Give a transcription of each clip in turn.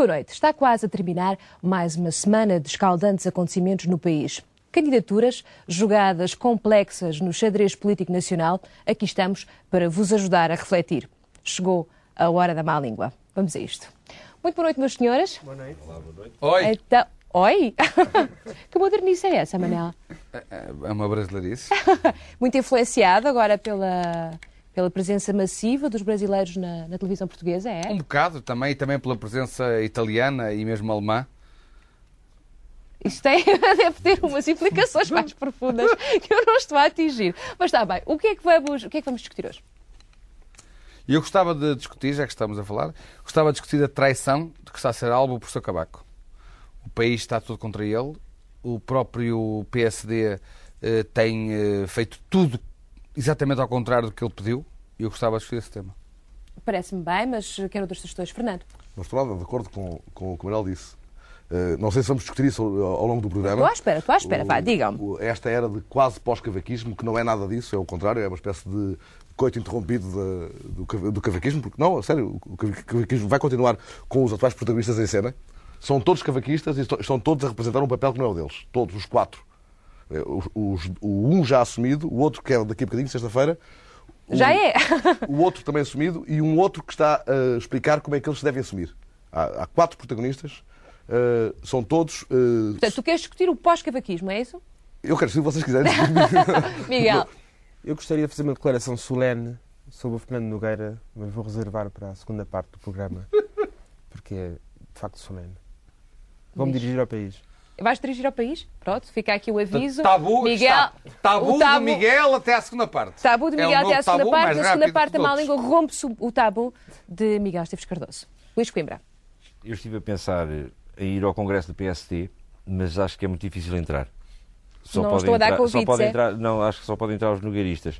Boa noite. Está quase a terminar mais uma semana de escaldantes acontecimentos no país. Candidaturas, jogadas complexas no xadrez político nacional. Aqui estamos para vos ajudar a refletir. Chegou a hora da má língua. Vamos a isto. Muito boa noite, meus senhores. Boa noite. Olá, boa noite. Oi! Então, oi! que modernice é essa, Manela? É uma brasileirice. Muito influenciado agora pela, pela presença massiva dos brasileiros na, na televisão portuguesa, é? Um bocado também, e também pela presença italiana e mesmo alemã. Isto tem, deve ter umas implicações mais profundas que eu não estou a atingir. Mas está bem. O que é que vamos, o que é que vamos discutir hoje? E eu gostava de discutir, já que estamos a falar, gostava de discutir a traição de que está a ser alvo o professor Cabaco. O país está todo contra ele, o próprio PSD eh, tem eh, feito tudo exatamente ao contrário do que ele pediu, e eu gostava de discutir esse tema. Parece-me bem, mas quero outras sugestões. Fernando. Não estou nada de acordo com, com o que o Manuel disse. Uh, não sei se vamos discutir isso ao, ao longo do programa. Estou à espera, estou à espera. Vai, digam-me. Esta era de quase pós-cavaquismo, que não é nada disso, é o contrário, é uma espécie de coito interrompido de, do, do cavaquismo, porque não, a sério, o cavaquismo vai continuar com os atuais protagonistas em cena. São todos cavaquistas e estão todos a representar um papel que não é o deles. Todos, os quatro. Os, os, o um já assumido, o outro que é daqui a bocadinho, sexta-feira. Já é. O outro também assumido e um outro que está a explicar como é que eles se devem assumir. Há, há quatro protagonistas, uh, são todos. Uh... Portanto, tu queres discutir o pós-cavaquismo, é isso? Eu quero, se vocês quiserem. Miguel. Eu gostaria de fazer uma declaração solene sobre o Fernando Nogueira, mas vou reservar para a segunda parte do programa, porque é de facto solene. Vou-me dirigir ao país. Vais dirigir ao país? Pronto, fica aqui o aviso. Tabu, Miguel, está. tabu, o tabu do Miguel até à segunda parte. Tabu de É Miguel novo até à segunda tabu, parte. Na segunda parte da que má língua rompe-se o tabu de Miguel Esteves Cardoso. Luís Coimbra. Eu estive a pensar em ir ao Congresso do PSD, mas acho que é muito difícil entrar. Só Não podem estou a dar entrar, só convites, podem é? entrar, Não, acho que só podem entrar os nogueiristas.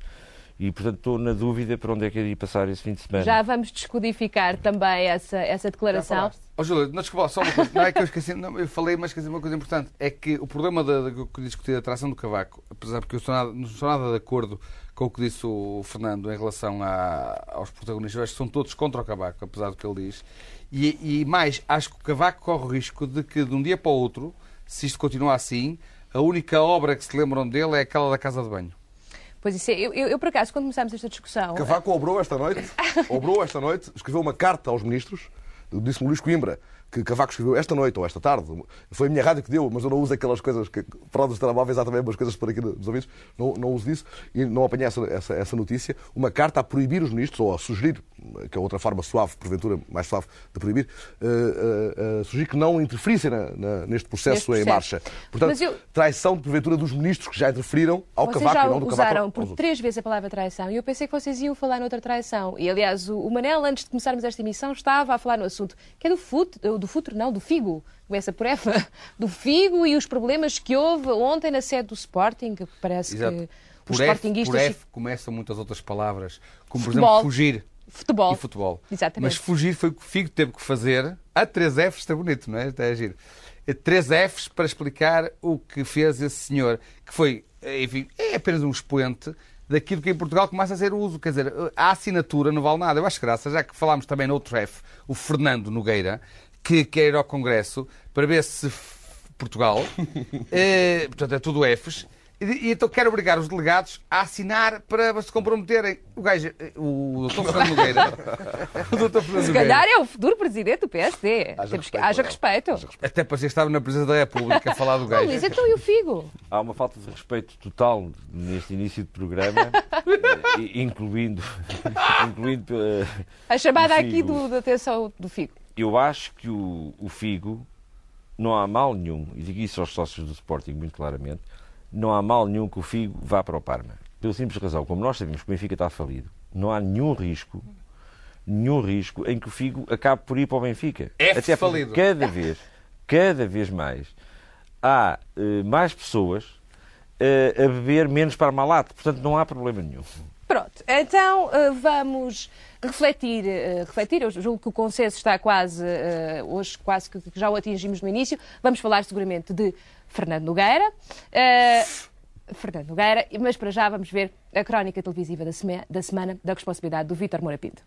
E, portanto, estou na dúvida para onde é que eu ir passar esse fim de semana. Já vamos descodificar também essa, essa declaração. Ó Júlio, não, desculpa, só uma coisa. Não é que eu esqueci, não, eu falei, mas esqueci uma coisa importante. É que o problema da, da, que eu queria discutir, a tração do cavaco, apesar porque eu sou nada, não sou nada de acordo com o que disse o Fernando em relação a- aos protagonistas, eu acho que são todos contra o cavaco, apesar do que ele diz. E, e mais, acho que o cavaco corre o risco de que de um dia para o outro, se isto continuar assim, a única obra que se lembram dele é aquela da casa de banho. Pois isso é, eu, eu, eu, por acaso, quando começámos esta discussão. Cavaco obrou esta noite, obrou esta noite, escreveu uma carta aos ministros, disse-me Luís Coimbra, que Cavaco escreveu esta noite ou esta tarde. Foi a minha rádio que deu, mas eu não uso aquelas coisas que, para os telemóveis há também umas coisas por aqui nos ouvidos, não, não uso disso e não apanhei essa, essa, essa notícia. Uma carta a proibir os ministros, ou a sugerir, que é outra forma suave, porventura mais suave de proibir, uh, uh, uh, sugerir que não interferissem na, na, neste processo Neste em processo. marcha. Portanto, eu- traição de porventura dos ministros que já interferiram ao Vocês Cavaco já e não do Cavaco usaram por outros. três vezes a palavra traição e eu pensei que vocês iam falar noutra traição. E, aliás, o, o Manel, antes de começarmos esta emissão, estava a falar no assunto que é do futuro, do futuro não, do figo. Começa por F. Do figo e os problemas que houve ontem na sede do Sporting, que parece Exato. que Por os F, sportinguistas... por F começam muitas outras palavras, como por Futebol. exemplo fugir. Futebol. E futebol. Exatamente. Mas fugir foi o que o Figo teve que fazer. A três Fs está bonito, não é? Está a. Eh, Três Fs para explicar o que fez esse senhor, que foi, enfim, é apenas um expoente daquilo que em Portugal começa a ser uso. Quer dizer, a assinatura não vale nada. Eu acho graça, já que falámos também no outro F, o Fernando Nogueira, que quer ir ao Congresso para ver se Portugal, eh, portanto é tudo Fs, e, e então quero obrigar os delegados a assinar para se comprometerem. O gajo, eh, o Dr. Fernando Nogueira, o Dr. Fernando Se calhar é o futuro presidente do PSD. Haja Temos que- respeito, haja respeito. Haja respeito. até parecia que estava na presidência da República a falar do gajo. Luís, então e o figo? Há uma falta de respeito total neste início de programa, eh, incluindo, incluindo eh, A chamada O aqui do, da atenção do figo. eu acho que o, o Figo não há mal nenhum, e digo isso aos sócios do Sporting muito claramente, não há mal nenhum que o Figo vá para o Parma. Pela simples razão, como nós sabemos que o Benfica está falido, não há nenhum risco, nenhum risco em que o Figo acabe por ir para o Benfica. F Até falido. cada vez, cada vez mais, há eh, mais pessoas eh, a beber menos Parmalat, portanto não há problema nenhum. Pronto, então eh, vamos refletir, eh, refletir. Eu julgo que o consenso está quase, eh, hoje quase que que já o atingimos no início. Vamos falar seguramente de Fernando Nogueira. Uh, Fernando Nogueira, mas para já vamos ver a crónica televisiva da, seme da semana da responsabilidade do Vítor Moura Pinto.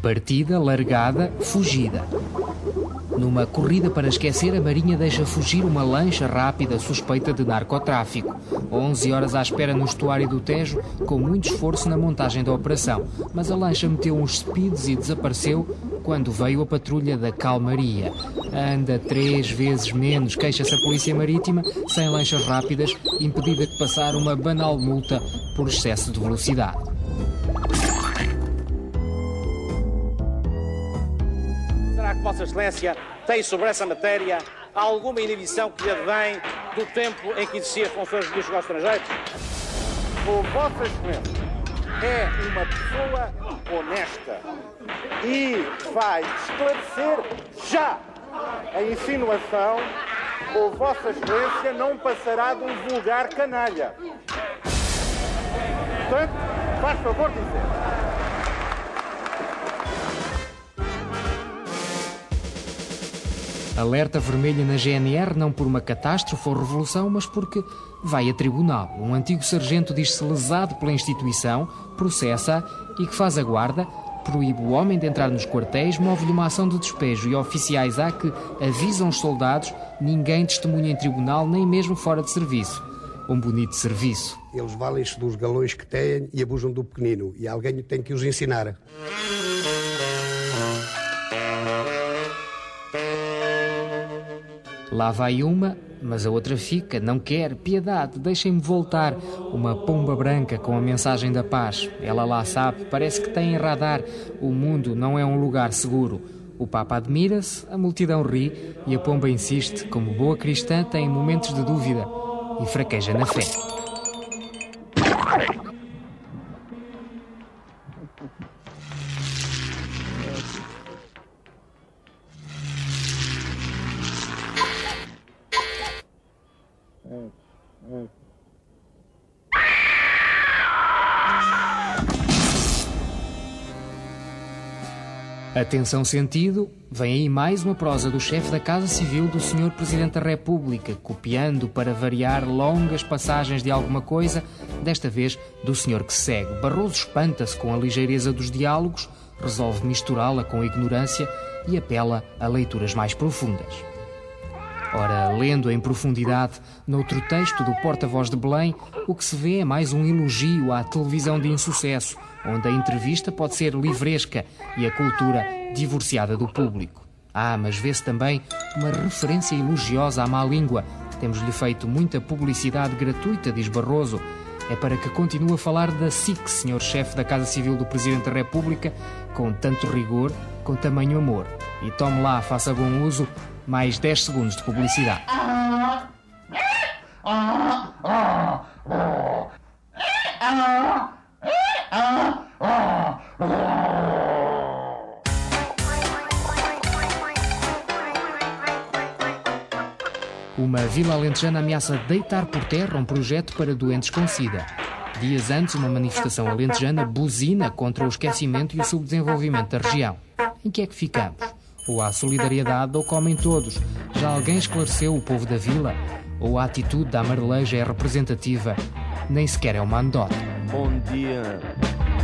Partida largada, fugida. Numa corrida para esquecer, a Marinha deixa fugir uma lancha rápida suspeita de narcotráfico. 11 horas à espera no estuário do Tejo, com muito esforço na montagem da operação. Mas a lancha meteu uns speeds e desapareceu quando veio a patrulha da Calmaria. Anda três vezes menos, queixa-se a Polícia Marítima, sem lanchas rápidas, impedida de passar uma banal multa por excesso de velocidade. Que Vossa Excelência tem sobre essa matéria alguma inibição que lhe advém do tempo em que exercia funções de ministro dos estrangeiros? O Vossa Excelência é uma pessoa honesta e vai esclarecer já a insinuação o Vossa Excelência não passará de um vulgar canalha. Portanto, faz favor dizer. Alerta vermelha na GNR não por uma catástrofe ou revolução, mas porque vai a tribunal. Um antigo sargento diz-se lesado pela instituição, processa e que faz a guarda, proíbe o homem de entrar nos quartéis, move-lhe uma ação de despejo e oficiais há que avisam os soldados, ninguém testemunha em tribunal, nem mesmo fora de serviço. Um bonito serviço. Eles valem-se dos galões que têm e abusam do pequenino. E alguém tem que os ensinar. Lá vai uma, mas a outra fica, não quer, piedade, deixem-me voltar. Uma pomba branca com a mensagem da paz. Ela lá sabe, parece que tem em radar. O mundo não é um lugar seguro. O Papa admira-se, a multidão ri e a pomba insiste, como boa cristã, tem momentos de dúvida e fraqueja na fé. Atenção sentido, vem aí mais uma prosa do chefe da Casa Civil do Sr. Presidente da República, copiando para variar longas passagens de alguma coisa, desta vez do senhor que segue. Barroso espanta-se com a ligeireza dos diálogos, resolve misturá-la com a ignorância e apela a leituras mais profundas. Ora, lendo em profundidade noutro texto do porta-voz de Belém, o que se vê é mais um elogio à televisão de insucesso, onde a entrevista pode ser livresca e a cultura divorciada do público. Ah, mas vê-se também uma referência elogiosa à má língua. Temos-lhe feito muita publicidade gratuita, diz Barroso. É para que continue a falar da SIC, senhor chefe da Casa Civil do Presidente da República, com tanto rigor, com tamanho amor. E tome lá, faça bom uso, mais 10 segundos de publicidade. Uma vila alentejana ameaça deitar por terra um projeto para doentes com sida. Dias antes, uma manifestação alentejana buzina contra o esquecimento e o subdesenvolvimento da região. Em que é que ficamos? Ou há solidariedade ou comem todos? Já alguém esclareceu o povo da vila? Ou a atitude da amareleja é representativa? Nem sequer é uma anedota. Bom dia,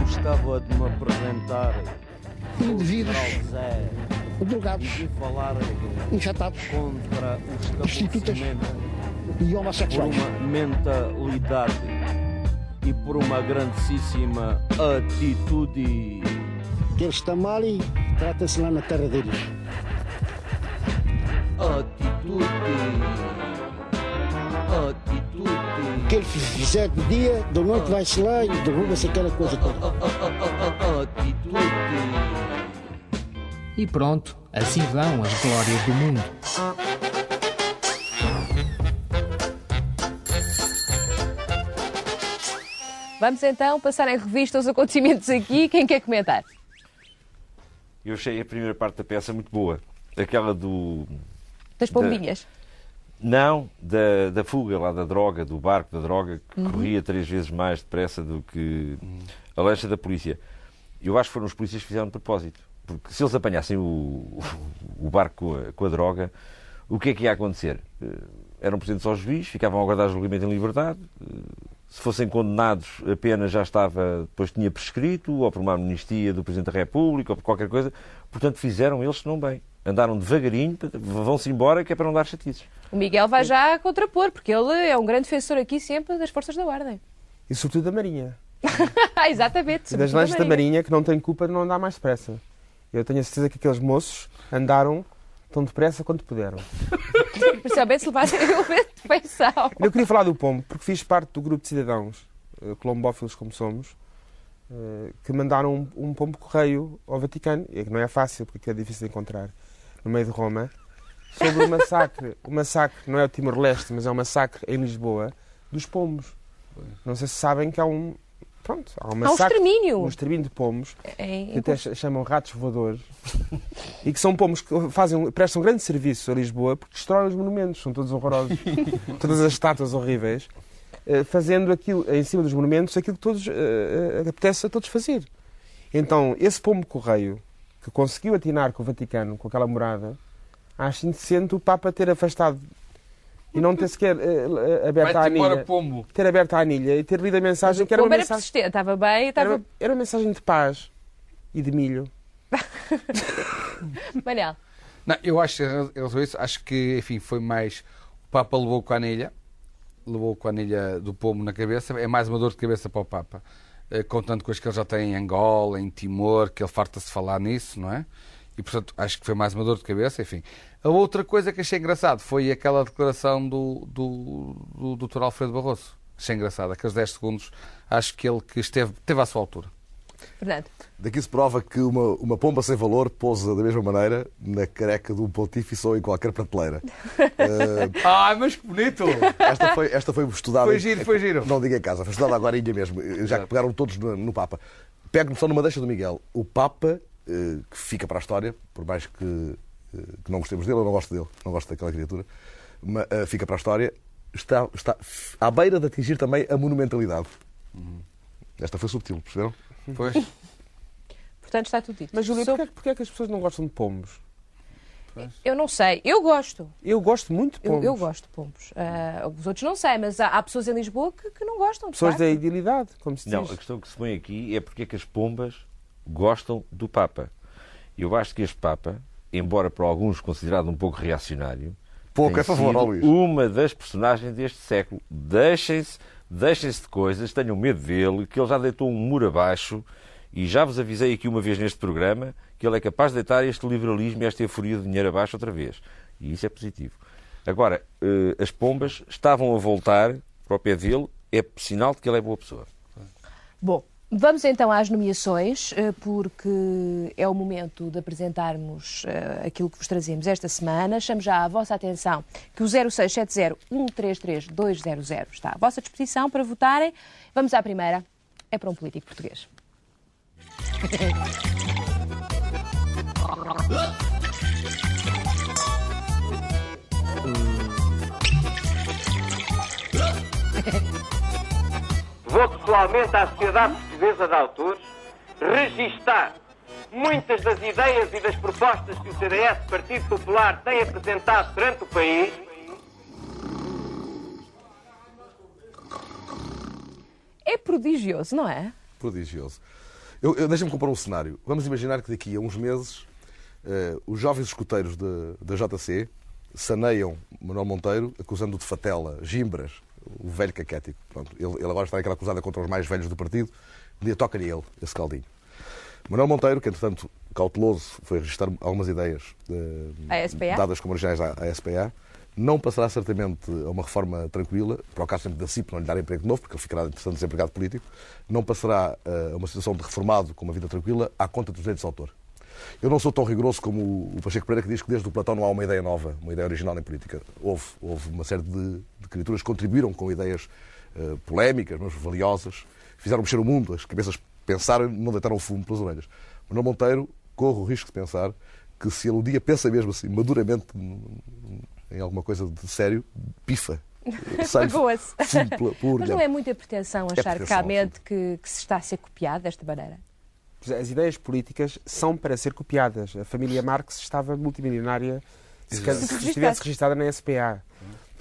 gostava de me apresentar. Indivíduos drogados, e falar enxatados Prostitutas. e por homossexuais. uma mentalidade e por uma grandíssima atitude. Que eles estão mal e trata-se lá na terra deles. Atitude. Atitude. que ele fizer de dia, de noite vai-se lá e derruba-se aquela coisa toda. Atitude. E pronto, assim vão as glórias do mundo. Vamos então passar em revista os acontecimentos aqui. Quem quer comentar? Eu achei a primeira parte da peça muito boa. Aquela do. Das pombinhas. Não, da, da fuga lá da droga, do barco da droga, que Uhum. corria três vezes mais depressa do que a lancha da polícia. Eu acho que foram os polícias que fizeram de propósito. Porque se eles apanhassem o, o barco com a, com a droga, o que é que ia acontecer? Eh, Eram presentes aos juízes, ficavam a aguardar julgamento em liberdade. eh, se fossem condenados, a pena já estava, depois tinha prescrito, ou por uma amnistia do Presidente da República, ou por qualquer coisa. Portanto, fizeram eles não bem. Andaram devagarinho, vão-se embora, que é para não dar chatices. O Miguel vai já contrapor, porque ele é um grande defensor aqui sempre das forças da ordem. E sobretudo da Marinha. Exatamente. E das lanches da Marinha. Marinha que não têm culpa de não andar mais depressa. Eu tenho a certeza que aqueles moços andaram tão depressa quanto puderam. Principalmente se levarem o vento de feição. Eu queria falar do pombo, porque fiz parte do grupo de cidadãos, eh, colombófilos como somos, eh, que mandaram um, um pombo correio ao Vaticano, e que não é fácil, porque é difícil de encontrar, no meio de Roma, sobre o massacre, o massacre, não é o Timor-Leste, mas é o massacre em Lisboa, dos pombos. Não sei se sabem que há um... Pronto, há um Há um massacre... extermínio. Um extermínio de pombos, Em- que até ch- chamam ratos voadores, e que são pombos que fazem, prestam grande serviço a Lisboa porque destroem os monumentos, são todos horrorosos, todas as estátuas horríveis, eh, fazendo aquilo, em cima dos monumentos aquilo que todos, eh, apetece a todos fazer. Então, esse pombo correio, que conseguiu atinar com o Vaticano, com aquela morada, acho indecente o Papa ter afastado e não ter sequer eh, aberto a anilha. pombo. Ter aberto a anilha e ter lido a mensagem, que era uma era mensagem... persistente, estava bem, Era estava... uma, era uma mensagem de paz e de milho. Manel, Não, eu acho isso. Acho que, enfim, foi mais. O Papa levou com a anilha, levou com a anilha do pombo na cabeça. É mais uma dor de cabeça para o Papa. Eh, Contando com as que ele já tem em Angola, em Timor, que ele farta-se falar nisso, não é? E, portanto, acho que foi mais uma dor de cabeça, enfim. A outra coisa que achei engraçado foi aquela declaração do, do, do Dr. Alfredo Barroso. Achei engraçado, aqueles 10 segundos. Acho que ele que esteve, esteve à sua altura. Fernando. Daqui se prova que uma, uma pomba sem valor pousa da mesma maneira na careca de um pontífice ou em qualquer prateleira. Eh, Ah, mas que bonito! esta, foi, esta foi estudada. Foi giro, foi giro. Não diga em casa, foi estudada agora ainda mesmo, já que pegaram todos no, no Papa. Pego-me só numa deixa do Miguel. O Papa, eh, que fica para a história, por mais que, eh, que não gostemos dele, eu não gosto dele, não gosto daquela criatura, mas, eh, fica para a história, está, está à beira de atingir também a monumentalidade. Esta foi subtil, perceberam? Pois. Portanto, está tudo dito. Mas, Júlia, Sou- porquê, é que as pessoas não gostam de pombos? Eu não sei. Eu gosto. Eu gosto muito de Eu, pombos. eu gosto de pombos. Ah, os outros não sei, mas há, há pessoas em Lisboa que, que não gostam. de Pessoas facto. da idilidade, como se diz. Não, a questão que se põe aqui é porque é que as pombas gostam do Papa. Eu acho que este Papa, embora por alguns considerado um pouco reacionário, Pouco tem é favor, Luís. uma das personagens deste século. Deixem-se deixem-se de coisas, tenham medo dele, que ele já deitou um muro abaixo e já vos avisei aqui uma vez neste programa que ele é capaz de deitar este liberalismo e esta euforia de dinheiro abaixo outra vez. E isso é positivo. Agora, eh, as pombas estavam a voltar para o pé dele, é sinal de que ele é boa pessoa. Bom, vamos então às nomeações, eh, porque é o momento de apresentarmos eh, aquilo que vos trazemos esta semana. Chamo já a vossa atenção que o 0670-133-200 está à vossa disposição para votarem. Vamos à primeira. É para um político português. Vou pessoalmente à Sociedade Portuguesa de Autores registar muitas das ideias e das propostas que o CDS, Partido Popular, tem apresentado perante o país. É prodigioso, não é? Prodigioso. Eu, eu, Deixa-me compor um cenário. Vamos imaginar que daqui a uns meses eh, os jovens escuteiros da JC saneiam Manuel Monteiro acusando-o de fatela, gimbras, o velho caquético. Pronto, ele, ele agora está naquela acusada contra os mais velhos do partido. Um dia toca-lhe ele, esse caldinho. Manuel Monteiro, que entretanto cauteloso foi registrar algumas ideias eh, dadas como originais à, à SPA, não passará certamente a uma reforma tranquila, para o caso sempre da CIP não lhe dar emprego novo, porque ele ficará, entretanto, desempregado político, não passará eh, a uma situação de reformado com uma vida tranquila à conta dos direitos de autor. Eu não sou tão rigoroso como o Pacheco Pereira que diz que desde o Platão não há uma ideia nova, uma ideia original em política. Houve, houve uma série de criaturas contribuíram com ideias eh, polémicas, mas valiosas, fizeram mexer o mundo, as cabeças pensaram e não deitaram fumo pelas orelhas. Manuel Monteiro corre o risco de pensar que se ele um dia pensa mesmo assim, maduramente, em alguma coisa de sério, pifa. Magoa-se. por Mas não é muita pretensão achar pretensão, realmente que, que se está a ser copiado desta maneira? As ideias políticas são para ser copiadas. A família Marx estava multimilionária se Se estivesse registada na SPA.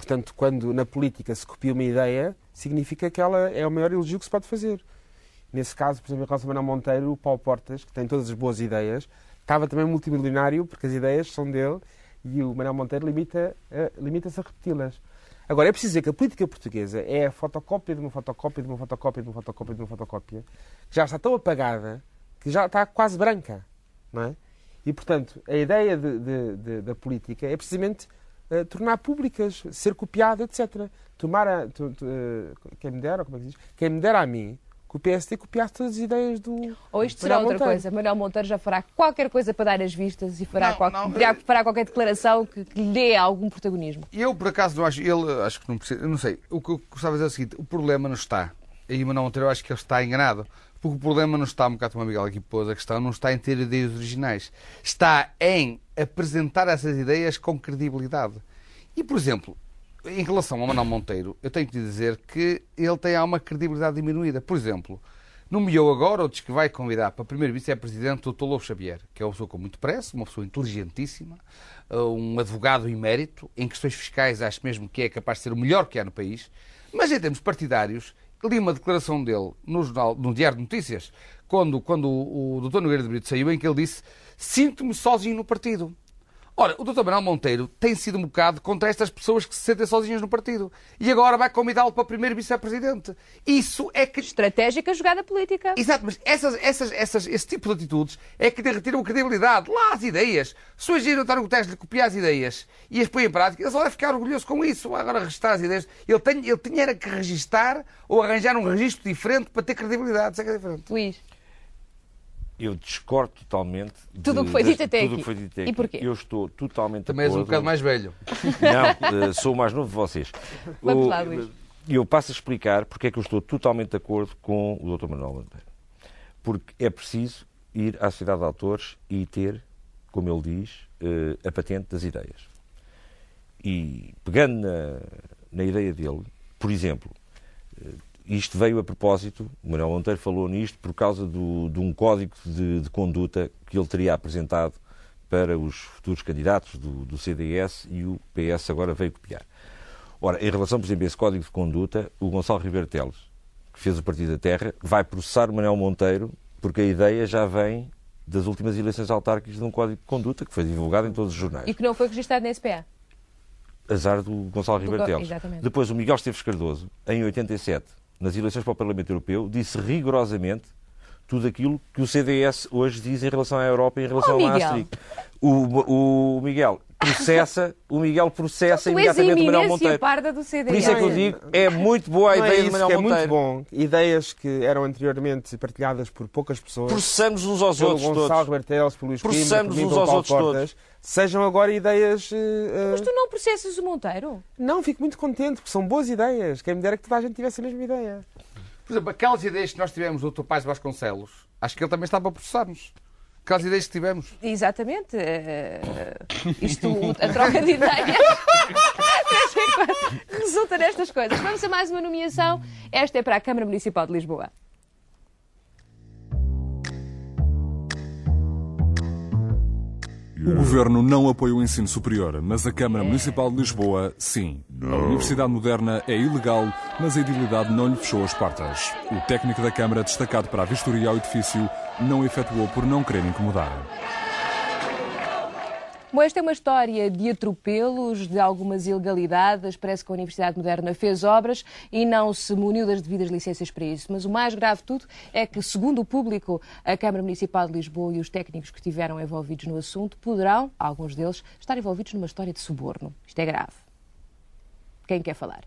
Portanto, quando na política se copia uma ideia, significa que ela é o maior elogio que se pode fazer. Nesse caso, por exemplo, em relação a Manuel Monteiro, o Paulo Portas, que tem todas as boas ideias, estava também multimilionário, porque as ideias são dele, e o Manuel Monteiro limita, eh, limita-se a repeti-las. Agora, é preciso dizer que a política portuguesa é a fotocópia de uma fotocópia de uma fotocópia de uma fotocópia de uma fotocópia, que já está tão apagada que já está quase branca, não é? E, portanto, a ideia de- de- de- da política é precisamente eh, tornar públicas, ser copiada, etc. Tomar a, tu- tu, eh, quem me dera, como é que diz? Quem me dera a mim que o PSD copiasse todas as ideias do Ou isto será Manuel outra Monteiro. coisa. Manuel Monteiro já fará qualquer coisa para dar as vistas e fará, Não, qual- não, dirá- eh, fará qualquer declaração que, que lhe dê algum protagonismo. Eu, por acaso, não acho. Ele, acho que não precisa. Eu não sei. O que eu gostava de dizer é o seguinte: o problema não está. Aí, Manuel Monteiro, eu acho que ele está enganado. Porque o problema não está, um bocado como a Miguel aqui pôs, a questão não está em ter ideias originais. Está em apresentar essas ideias com credibilidade. E, por exemplo, em relação ao Manuel Monteiro, eu tenho que dizer que ele tem uma credibilidade diminuída. Por exemplo, nomeou agora, ou diz que vai convidar para primeiro vice-presidente o Dr. Lobo Xavier, que é uma pessoa com muito pressa, uma pessoa inteligentíssima, eh, um advogado emérito, em questões fiscais acho mesmo que é capaz de ser o melhor que há no país, mas em termos partidários, li uma declaração dele no, jornal, no Diário de Notícias, quando, quando o, o Dr. Nogueira de Brito saiu, em que ele disse sinto-me sozinho no partido. Ora, o Dr. Manuel Monteiro tem sido um bocado contra estas pessoas que se sentem sozinhas no partido. E agora vai convidá-lo para primeiro vice-presidente. Isso é que. Estratégica jogada política. Exato, mas essas, essas, essas, esse tipo de atitudes é que lhe retiram a credibilidade. Lá as ideias. Se o Agir António Guterres lhe copiar as ideias e as põe em prática, ele só vai ficar orgulhoso com isso. Agora registrar as ideias. Ele, tem, ele tinha que registar ou arranjar um registro diferente para ter credibilidade. Isso é que é diferente. Luís, Eu discordo totalmente Tudo o de- que foi dito até tudo aqui. que foi dito até E porquê? Eu estou totalmente Também és de um bocado mais velho. Não, eh, sou o mais novo de vocês. Vamos O- lá, Luís. E eu passo a explicar porque é que eu estou totalmente de acordo com o Dr. Manuel Monteiro. Porque é preciso ir à Sociedade de Autores e ter, como ele diz, eh, a patente das ideias. E pegando na, na ideia dele, por exemplo, eh, isto veio a propósito, o Manuel Monteiro falou nisto por causa do, de um código de, de conduta que ele teria apresentado para os futuros candidatos do, do CDS e o PS agora veio copiar. Ora, em relação, por exemplo, a esse código de conduta, o Gonçalo Ribeiro Teles, que fez o Partido da Terra, vai processar o Manuel Monteiro porque a ideia já vem das últimas eleições autárquicas de um código de conduta que foi divulgado em todos os jornais. e que não foi registado na SPA. Azar do Gonçalo Do Ribeiro Go- Teles. exatamente. Depois, o Miguel Esteves Cardoso, em 87, nas eleições para o Parlamento Europeu, disse rigorosamente tudo aquilo que o CDS hoje diz em relação à Europa e em relação Oh, ao. Maastricht. O, o Miguel processa, o Miguel processa a imediatamente o Manuel Monteiro. parda do CDS. Por isso é que eu digo, é muito boa a Não é ideia de isso, Manuel que é Monteiro. muito bom. Ideias que eram anteriormente partilhadas por poucas pessoas. Processamos uns aos pelo outros Gonçalo todos. Rebertelos, pelo Luís Processamos mim, uns aos outros todos. Sejam agora ideias... eh, Mas tu não processas o Monteiro? Não, fico muito contente, porque são boas ideias. Quem me dera que toda a gente tivesse a mesma ideia. Por exemplo, aquelas ideias que nós tivemos do Dr. Paz Vasconcelos, acho que ele também está para Aquelas ideias que tivemos. Exatamente. eh, isto, a troca de ideias, resulta nestas coisas. Vamos a mais uma nomeação. Esta é para a Câmara Municipal de Lisboa. O Governo não apoia o ensino superior, mas a Câmara Municipal de Lisboa, sim. A Universidade Moderna é ilegal, mas a edilidade não lhe fechou as portas. O técnico da Câmara, destacado para a vistoria ao edifício, não efetuou por não querer incomodar. Bom, esta é uma história de atropelos, de algumas ilegalidades. Parece que a Universidade Moderna fez obras e não se muniu das devidas licenças para isso. Mas o mais grave de tudo é que, segundo o público, a Câmara Municipal de Lisboa e os técnicos que estiveram envolvidos no assunto poderão, alguns deles, estar envolvidos numa história de suborno. Isto é grave. Quem quer falar?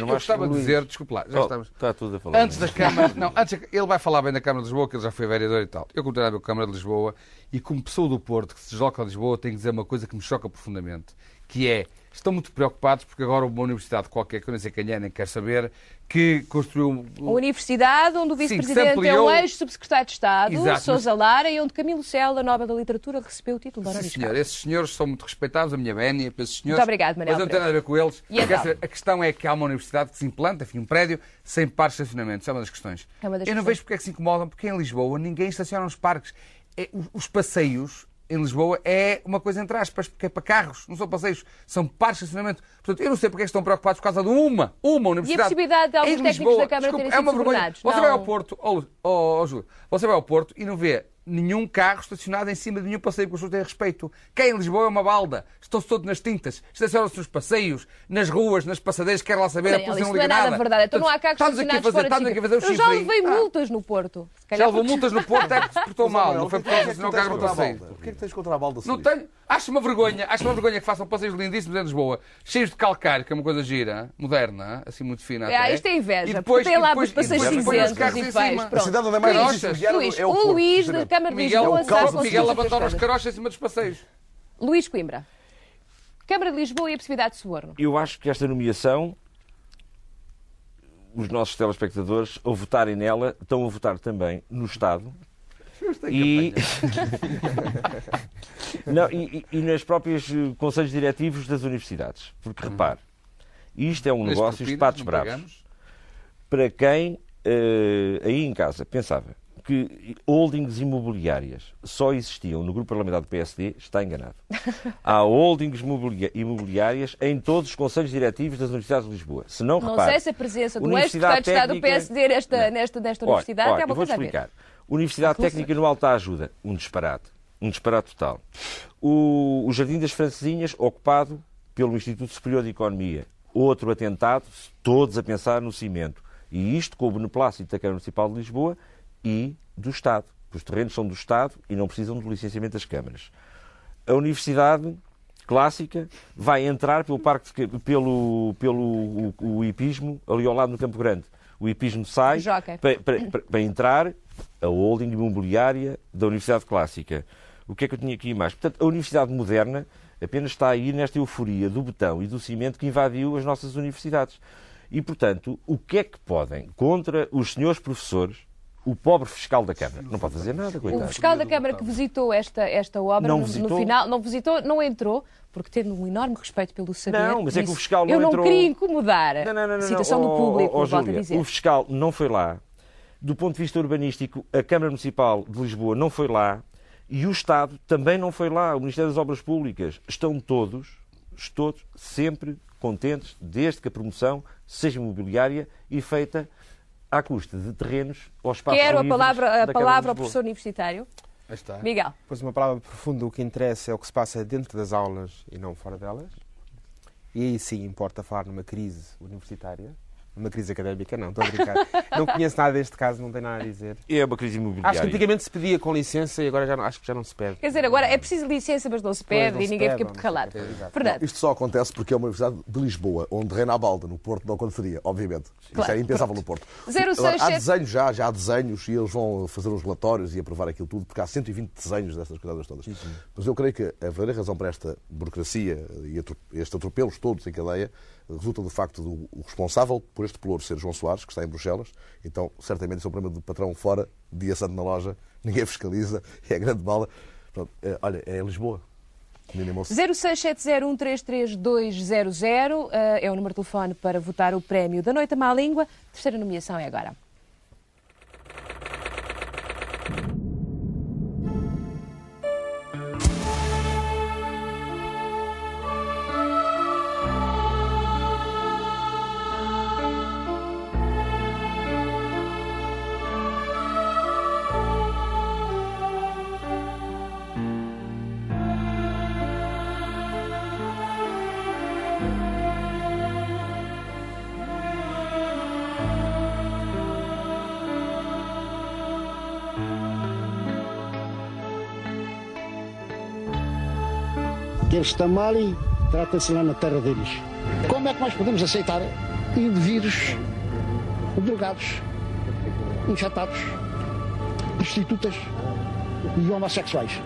Eu eu gostava de dizer, desculpa lá, já Oh, estamos. Está tudo a falar. Antes da Câmara. Não, antes, ele vai falar bem da Câmara de Lisboa, que ele já foi vereador e tal. Eu, com a Câmara de Lisboa, e como pessoa do Porto que se desloca a Lisboa, tenho que dizer uma coisa que me choca profundamente, que é, estão muito preocupados porque agora uma universidade qualquer, que eu nem sei quem é, nem quero saber, que construiu... A universidade onde o vice-presidente é o ex-subsecretário de Estado, Exato, Sousa Lara, e onde Camilo Cela, Nobel da Literatura, recebeu o título de Sim, senhor. Esses senhores são muito respeitados, a minha vénia para esses senhores. Muito obrigado, Manel Mas eu não tenho nada a ver com eles. Então? Quer a questão é que há uma universidade que se implanta, enfim, um prédio, sem parques de estacionamento. Isso é uma das questões. É uma das eu não questões. vejo porque é que se incomodam, porque em Lisboa ninguém estaciona nos parques. É, os passeios em Lisboa é uma coisa entre aspas, porque é para carros, não são passeios, são parques de estacionamento. Portanto, eu não sei porque é que estão preocupados por causa de uma, uma universidade. possibilidade de alguns Em técnicos Lisboa, da Câmara desculpe, terem é uma vergonha. Você não- vai ao Porto, oh, oh, oh, Júlio, você vai ao Porto e não vê nenhum carro estacionado em cima de nenhum passeio que as pessoas têm respeito. Quem em Lisboa é uma balda. Estão-se todos nas tintas. Estacionam-se nos passeios, nas ruas, nas passadeiras, quer lá saber, a Daniel, polícia isso não não é liga nada nada. verdade. Então não há carros Estamos aqui a fazer, fora de estamos aqui a fazer o. Eu já levei Ah, multas no Porto. Já levou porque- multas no Porto, é porque se portou mal. Não foi por causa Porquê de não que tu tens carro no a passeio. balda? Porquê que tens contra a balda? Não tenho. Acho uma vergonha, acho uma vergonha que façam passeios lindíssimos em Lisboa, cheios de calcário, que é uma coisa gira, moderna, assim muito fina. Ah, até. isto é inveja, E porque depois- tem lá os passeios cinzentos e feios. A cidade onde é mais é o o Luís. Câmara de Miguel, Lisboa conseguir Miguel a fazer levantar os carochas em cima dos passeios. Luís Coimbra. Câmara de Lisboa e a possibilidade de suborno. Eu acho que esta nomeação, os nossos telespectadores, ao votarem nela, estão a votar também no Estado e... Não, e, e- e nas próprias eh, conselhos diretivos das universidades. Porque, repare, isto é um negócio de patos bravos. Para quem, eh, aí em casa, pensava que holdings imobiliárias só existiam no grupo parlamentar do PSD, está enganado. Há holdings imobiliárias em todos os conselhos diretivos das universidades de Lisboa. Se não, Não repare, sei se a presença do ex-secretário de Estado do PSD nesta, nesta, nesta Olha, universidade olha, é uma vou coisa ver. explicar. Universidade. Técnica no Alta Ajuda, um disparate. Um disparate total. O, o Jardim das Francesinhas, ocupado pelo Instituto Superior de Economia. Outro atentado, todos a pensar no cimento. E isto com o beneplácito da Câmara Municipal de Lisboa e do Estado. Os terrenos são do Estado e não precisam do licenciamento das câmaras. A Universidade Clássica vai entrar pelo parque de- pelo, pelo o, o hipismo ali ao lado no Campo Grande. O hipismo sai para, para- para- para entrar a holding imobiliária da Universidade Clássica. O que é que eu tinha aqui mais? Portanto, a Universidade Moderna apenas está aí nesta euforia do betão e do cimento que invadiu as nossas universidades. E, portanto, o que é que podem contra os senhores professores, o pobre fiscal da Câmara? Não pode fazer nada, O coitado. fiscal da Câmara que visitou esta, esta obra, Não no, no visitou? final, não visitou, não entrou, porque tendo um enorme respeito pelo saber. Não, mas é que disse, o fiscal não Eu não entrou- queria incomodar Não, não, não, a não, situação não. do público, oh, oh, a Júlia, dizer. O fiscal não foi lá. Do ponto de vista urbanístico, a Câmara Municipal de Lisboa não foi lá. E o Estado também não foi lá. O Ministério das Obras Públicas. Estão todos, todos, sempre contentes, desde que a promoção seja imobiliária e feita à custa de terrenos ou espaços Quero a palavra, a palavra ao professor universitário. Aí está. Miguel. Pois uma palavra profunda, o que interessa é o que se passa dentro das aulas e não fora delas. E aí sim importa falar numa crise universitária. Numa crise académica, não, estou a brincar. não conheço nada deste caso, não tenho nada a dizer. É uma crise imobiliária. Acho que antigamente se pedia com licença e agora já não, acho que já não se pede. Quer dizer, agora é preciso licença, mas não se pede não e se ninguém pede, fica se calado. Fernando. Isto só acontece porque é uma Universidade de Lisboa, onde reina a balda. No Porto não aconteceria, obviamente. Isso Claro. era impensável no Porto. 067. Agora, há desenhos já, já há desenhos e eles vão fazer uns relatórios e aprovar aquilo tudo, porque há 120 desenhos dessas coisas todas. Mas eu creio que a verdadeira razão para esta burocracia e estes atropelos todos em cadeia resulta do facto do o responsável por este pelouro ser João Soares, que está em Bruxelas. Então, certamente, isso é um problema do patrão fora, dia santo na loja, ninguém fiscaliza, é grande bala. Pronto, é, olha, é Lisboa. Menino moço. 06701332200 eh, é o número de telefone para votar o prémio da Noite à Má Língua. Terceira nomeação é agora. Que eles estão mal e trata-se lá na terra deles. Como é que nós podemos aceitar indivíduos drogados, infectados, prostitutas e homossexuais?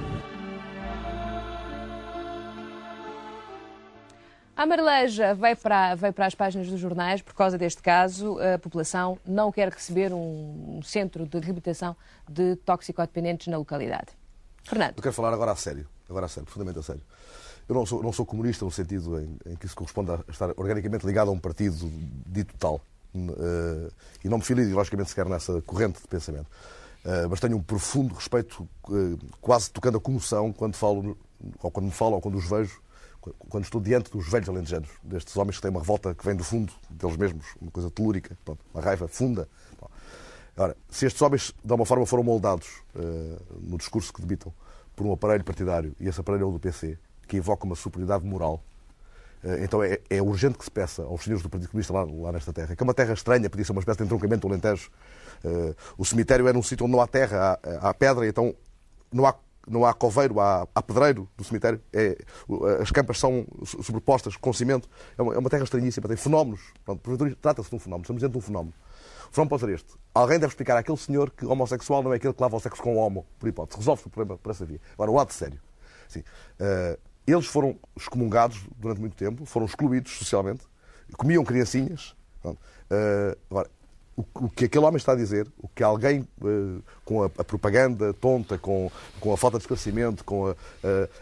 A Marleja veio para, veio para as páginas dos jornais por causa deste caso. A população não quer receber um centro de reabilitação de toxicodependentes na localidade. Fernando. Eu quero falar agora a sério, agora a sério, profundamente a sério. Eu não sou, não sou comunista no sentido em, em que isso corresponde a estar organicamente ligado a um partido dito tal. Eh, e não me filo ideologicamente sequer nessa corrente de pensamento. eh, mas tenho um profundo respeito, eh, quase tocando a comoção, quando falo, ou quando me falo, ou quando os vejo, qu- quando estou diante dos velhos alentejanos, destes homens que têm uma revolta que vem do fundo deles mesmos, uma coisa telúrica, uma raiva funda. Ora, se estes homens, de alguma forma, foram moldados no discurso que debitam por um aparelho partidário, e esse aparelho é o do PC, que evoca uma superioridade moral, eh, então é, é urgente que se peça aos senhores do Partido Comunista lá, lá nesta terra, que é uma terra estranha, podia ser uma espécie de entroncamento do Alentejo. Eh, o cemitério é num sítio onde não há terra, há, há pedra, então não há, não há coveiro, há, há pedreiro do cemitério. É, as campas são so- sobrepostas com cimento. É uma, é uma terra estranhíssima, tem fenómenos. Trata-se de um fenómeno, estamos diante de um fenómeno. O fenómeno pode ser este. Alguém deve explicar àquele senhor que homossexual não é aquele que lava o sexo com o homo, por hipótese. Resolve-se o problema por essa via. Agora, o lado sério. Sim. Eh, eles foram excomungados durante muito tempo, foram excluídos socialmente, comiam criancinhas. Eh, agora, o, o que aquele homem está a dizer, o que alguém eh, com a, a propaganda tonta, com, com a falta de esclarecimento, com a, a-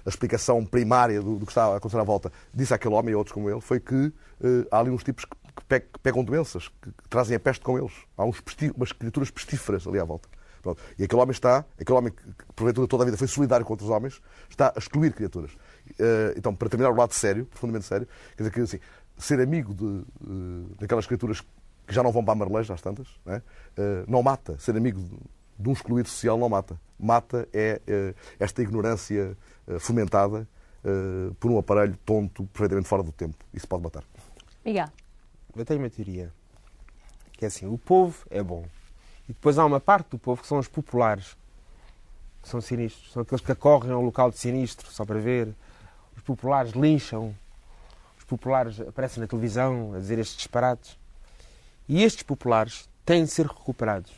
a explicação primária do, do que está a acontecer à volta, disse àquele homem e a outros como ele, foi que eh, há ali uns tipos que, que pe- que pegam doenças, que, que trazem a peste com eles. Há uns umas criaturas pestíferas ali à volta. Pronto. E aquele homem está, aquele homem que, que porventura toda a vida foi solidário com outros homens, está a excluir criaturas. Eh, então, para terminar o lado sério, profundamente sério, quer dizer que assim, ser amigo de, eh, daquelas criaturas que já não vão para a marleja às tantas, não, é? Eh, não mata. Ser amigo de, de um excluído social não mata. Mata é esta ignorância fomentada por um aparelho tonto, perfeitamente fora do tempo. Isso pode matar. Miguel. Eu tenho uma teoria. Que é assim, o povo é bom. E depois há uma parte do povo que são os populares. Que são sinistros. São aqueles que acorrem ao local de sinistro, só para ver. Os populares lincham. Os populares aparecem na televisão a dizer estes disparates. E estes populares têm de ser recuperados.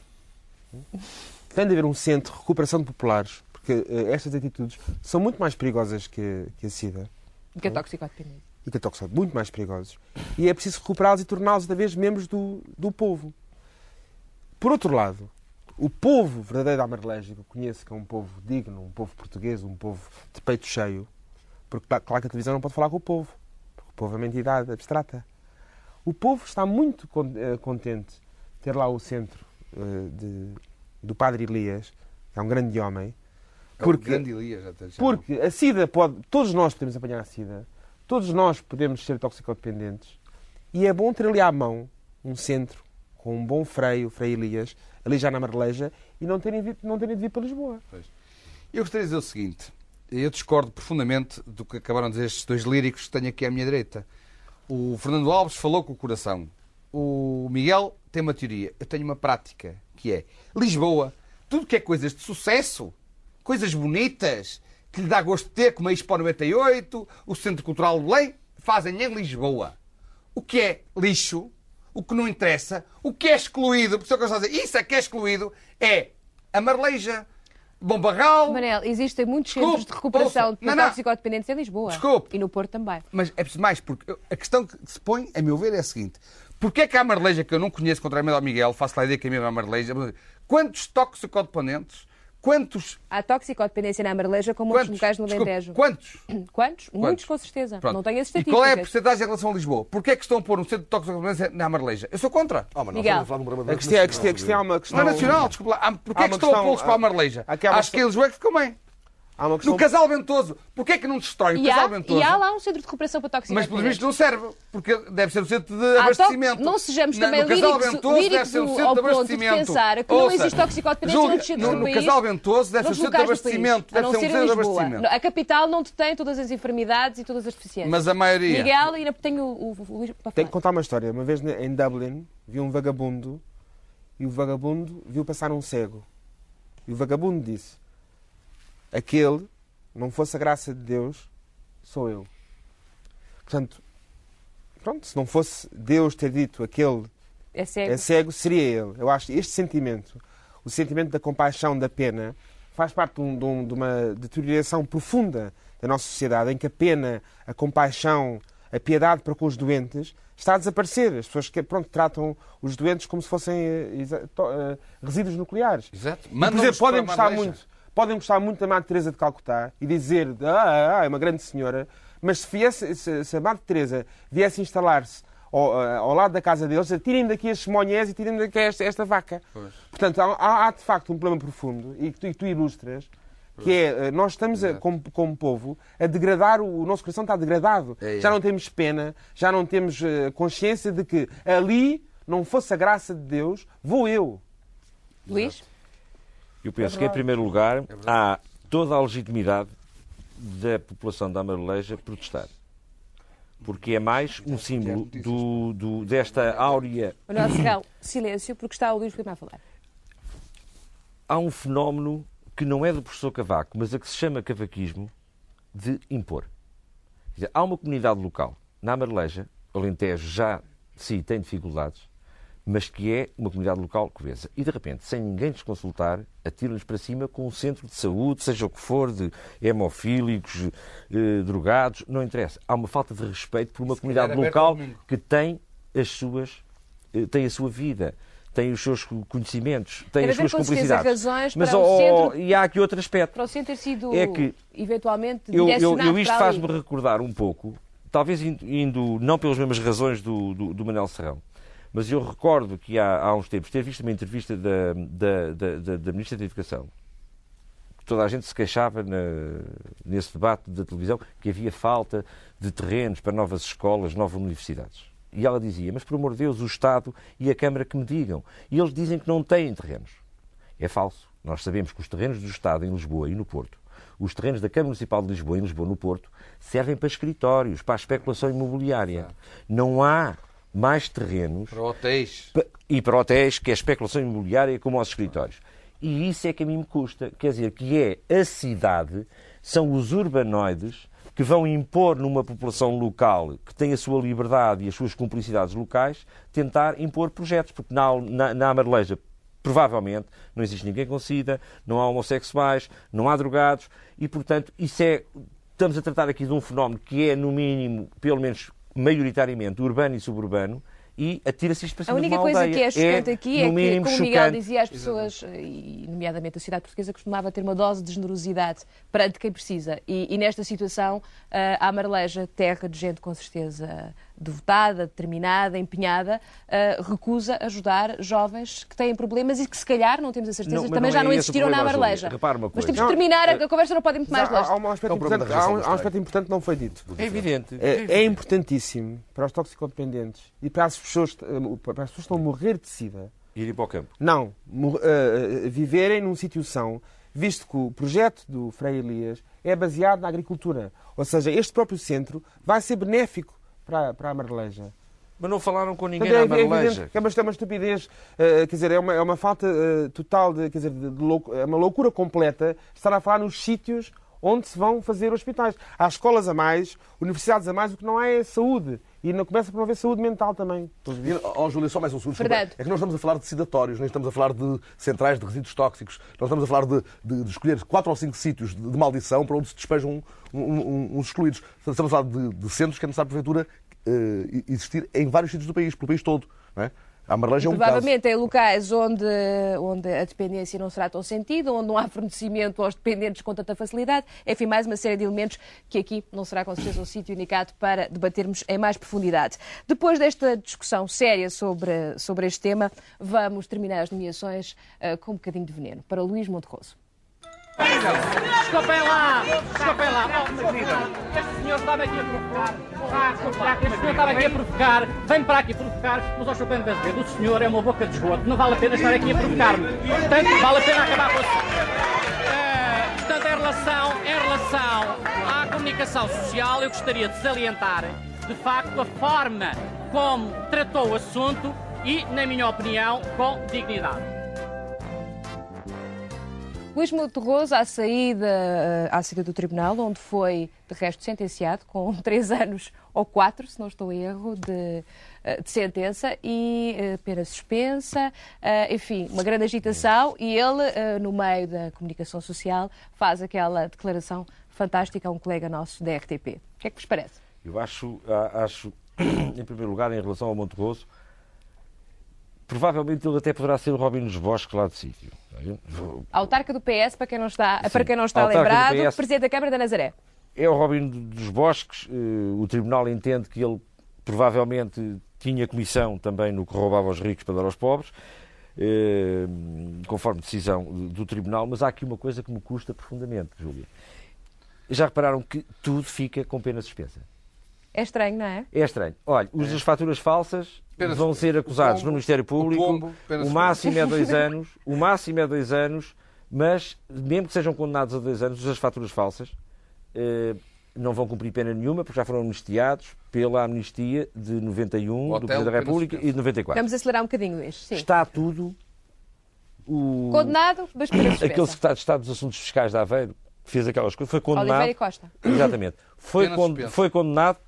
Tem de haver um centro de recuperação de populares. Porque eh, estas atitudes são muito mais perigosas que, que a SIDA Que é toxicodependente. e que a toxicose muito mais perigosos. E é preciso recuperá-los e torná-los outra vez membros do, do povo. Por outro lado, o povo verdadeiro da Amarelégio, que eu conheço, que é um povo digno, um povo português, um povo de peito cheio, porque claro que a televisão não pode falar com o povo, porque o povo é uma entidade abstrata. O povo está muito eh, contente de ter lá o centro eh, de- do Padre Elias, que é um grande homem, É o porque, grande Elias, até porque a SIDA pode. Todos nós podemos apanhar a SIDA, todos nós podemos ser toxicodependentes, e é bom ter ali à mão um centro com um bom freio, o Frei Elias, ali já na Marleja, e não terem, não terem de vir para Lisboa. Eu gostaria de dizer o seguinte: eu discordo profundamente do que acabaram de dizer estes dois líricos que tenho aqui à minha direita. O Fernando Alves falou com o coração. O Miguel tem uma teoria. Eu tenho uma prática, que é Lisboa, tudo que é coisas de sucesso, coisas bonitas, que lhe dá gosto de ter, como a Expo 98, o Centro Cultural de Belém, fazem em Lisboa. O que é lixo, o que não interessa, o que é excluído, por isso é que eu estou a dizer, isso é que é excluído, é a Marleja, Bom Barral, Manel, existem muitos centros de recuperação ouça, de não, não. toxicodependentes em Lisboa. Desculpe. E no Porto também. Mas é preciso mais, porque a questão que se põe, a meu ver, é a seguinte. Porquê é que a Marleja, que eu não conheço, contrariamente ao Miguel, faço lá a ideia que é mesmo a Marleja, quantos toxicodependentes, quantos... Há toxicodependência na Amareleja como outros Quantos? locais no Alentejo. quantos? Quantos? Muitos, com certeza. Pronto. Não tenho as E estatísticas. qual é a porcentagem em relação a Lisboa? Porquê é que estão a pôr um centro de toxicodependência na Marleja? Eu sou contra. Ah, mas nós Miguel. falar A questão, a questão, a questão é uma questão. Não é nacional, desculpa lá. Ah, Porquê é que estão a pô-los para a uma Acho que eles é que ficam bem. Há uma questão. No Casal Ventoso. Porquê é que não destrói o E há, Casal Ventoso? e há lá um centro de recuperação para Mas pelos toxicodependentes. vistos não serve, porque deve ser o centro de Há to- abastecimento. Não sejamos também no Casal líricos, Ventoso deve líricos ser o ao centro de abastecimento. pensar que não Ouça, existe toxicodependência no, do no país. Casal Ventoso deve ser noutros centro de abastecimento. Deve não ser um ser centro de abastecimento. A capital não tem todas as enfermidades e todas as deficiências. Mas a maioria. Miguel, ainda tenho o, Luís para Tenho que contar uma história. Uma vez em Dublin vi um vagabundo e o vagabundo viu passar um cego. E o vagabundo disse: Aquele, não fosse a graça de Deus, sou eu. Portanto, pronto, se não fosse Deus ter dito aquele É cego. é cego, seria ele. Eu acho que este sentimento, o sentimento da compaixão, da pena, faz parte de, um- de um- de uma deterioração profunda da nossa sociedade, em que a pena, a compaixão, a piedade para com os doentes está a desaparecer. As pessoas que pronto, tratam os doentes como se fossem to- eh, resíduos nucleares. Exato. E, por exemplo, podem gostar muito. Podem gostar muito da Madre Teresa de Calcutá e dizer ah, ah, é uma grande senhora, mas se, viesse, se, se a Madre Teresa viesse instalar-se ao, eh, ao lado da casa deles, a tirem daqui estes monhés e tirem daqui esta, esta vaca. Portanto, há, há, há, de facto um problema profundo e que tu, e que tu ilustras, que é, eh, nós estamos, a, como, como povo, a degradar, o, o nosso coração está degradado. É, é. Já não temos pena, já não temos eh, consciência de que ali, não fosse a graça de Deus, vou eu. Luís? Eu penso É que, em primeiro lugar, há toda a legitimidade da população da Amareleja protestar. Porque é mais um símbolo do, do- desta áurea. Manuel Serrão, silêncio, porque está o Luís Lima a falar. Há um fenómeno que não é do professor Cavaco, mas a que se chama cavaquismo, de impor. Dizer, há uma comunidade local, na Amareleja, Alentejo já, sim, tem dificuldades, mas que é uma comunidade local coesa. E, de repente, sem ninguém nos consultar, atiram-nos para cima com um centro de saúde, seja o que for, de hemofílicos, eh, drogados, não interessa. Há uma falta de respeito por uma Se comunidade aberto local que tem as suas, eh, tem a sua vida, tem os seus conhecimentos, tem Deve as suas complicidades. razões Mas para o oh, centro- e há aqui outro aspecto. Para o centro ter sido, É que eventualmente, Eu, eu, eu isto faz-me recordar um pouco, talvez indo, indo não pelas mesmas razões do, do, do Manel Serrão, mas eu recordo que há, há uns tempos ter visto uma entrevista da, da, da, da, Ministra da Educação, que toda a gente se queixava na- nesse debate da televisão que havia falta de terrenos para novas escolas, novas universidades. E ela dizia, mas por amor de Deus, o Estado e a Câmara que me digam. E eles dizem que não têm terrenos. É falso. Nós sabemos que os terrenos do Estado em Lisboa e no Porto, os terrenos da Câmara Municipal de Lisboa e em Lisboa no Porto, servem para escritórios, para a especulação imobiliária. Não há mais terrenos Para hotéis. e para hotéis, que é a especulação imobiliária, como aos escritórios. E isso é que a mim me custa. Quer dizer, que é a cidade, são os urbanoides que vão impor numa população local que tem a sua liberdade e as suas cumplicidades locais, tentar impor projetos. Porque na, na, na Amareleja, provavelmente, não existe ninguém com sida, não há homossexuais, não há drogados e, portanto, isso é. Estamos a tratar aqui de um fenómeno que é, no mínimo, pelo menos maioritariamente, urbano e suburbano e atira-se isto para A cima de única coisa que é chocante aqui é que, como o Miguel chocante. dizia, as pessoas, e nomeadamente a sociedade portuguesa, costumava ter uma dose de generosidade perante quem precisa. E, e nesta situação, ah, a Amareleja, terra de gente com certeza devotada, determinada, empenhada, ah, recusa ajudar jovens que têm problemas e que, se calhar, não temos a certeza, Não, também não já é não existiram na uma Mas temos que terminar, a conversa não pode ir muito mais Mas há, longe. há um aspecto É problema importante, há um, há um aspecto importante que não foi dito. É evidente. É, é importantíssimo para os toxicodependentes e para as pessoas, eh, para as pessoas que estão a morrer de sida Ir para o campo. não eh, viverem num sítio são, visto que o projeto do Frei Elias é baseado na agricultura. Ou seja, este próprio centro vai ser benéfico para, para a Amareleja. Mas não falaram com ninguém Portanto, na é, é evidente Amareleja. que é uma, é uma estupidez, eh, quer dizer, é uma, é uma falta eh, total de, quer dizer, de, de louco- é uma loucura completa estar a falar nos sítios onde se vão fazer hospitais. Há escolas a mais, universidades a mais, o que não há é saúde. E não começa por haver saúde mental também. Ó, Júlia, só mais um segundo. Verdade. É que nós estamos a falar de sedatórios, nem estamos a falar de centrais de resíduos tóxicos. Nós estamos a falar de, de- de escolher quatro ou cinco sítios de, de maldição para onde se despejam um- um- um- uns excluídos. Estamos a falar de, de centros que é necessário a Prefeitura eh, existir em vários sítios do país, pelo país todo. Não é? A é um caso. Provavelmente em locais onde, onde a dependência não será tão sentida, onde não há fornecimento aos dependentes com tanta facilidade. Enfim, mais uma série de elementos que aqui não será com certeza o sítio indicado para debatermos em mais profundidade. Depois desta discussão séria sobre, sobre este tema, vamos terminar as nomeações eh, com um bocadinho de veneno. Para Luís Monterroso. Desculpem lá! Desculpem lá! Oh, Este senhor estava aqui a provocar. Ah, Este senhor estava aqui a provocar. Vem para aqui provocar, mas ao Chopin de Azevedo, o senhor é uma boca de esgoto. Não vale a pena estar aqui a provocar-me. Portanto, vale a pena acabar com isso. Eh, Portanto, em relação, em relação à comunicação social, eu gostaria de salientar, de facto, a forma como tratou o assunto e, na minha opinião, com dignidade. Luís Monterroso, à saída, eh, à saída do tribunal, onde foi, de resto, sentenciado com três anos ou quatro, se não estou em erro, de, eh, de sentença e eh, pena suspensa, enfim, uma grande agitação. E ele, no meio da comunicação social, faz aquela declaração fantástica a um colega nosso da RTP. O que é que vos parece? Eu acho, acho, em primeiro lugar, em relação ao Monterroso, provavelmente ele até poderá ser o Robin dos Bosques lá do sítio. Autarca do PS, para quem não está, Sim. para quem não está lembrado, PS. Presidente da Câmara da Nazaré. É o Robin dos Bosques. eh, O Tribunal entende que ele provavelmente tinha comissão também no que roubava aos ricos para dar aos pobres, eh, conforme decisão do Tribunal, mas há aqui uma coisa que me custa profundamente, Júlia. Já repararam que tudo fica com pena suspensa? É estranho, não é? É estranho. Olha, os das faturas falsas Pena vão ser acusados pombo, no Ministério Público. o pombo, o máximo é dois anos. O máximo é dois anos, mas mesmo que sejam condenados a dois anos, os das faturas falsas eh, não vão cumprir pena nenhuma, porque já foram amnistiados pela amnistia de 91 do Hotel, Presidente da República e de 94. Vamos acelerar um bocadinho, Luís. Sim. Está tudo. O... Condenado, mas suspensa. Aquele secretário de Estado dos Assuntos Fiscais de Aveiro que fez aquelas coisas foi condenado. Oliveira e Costa. Exatamente. Foi, con- foi condenado.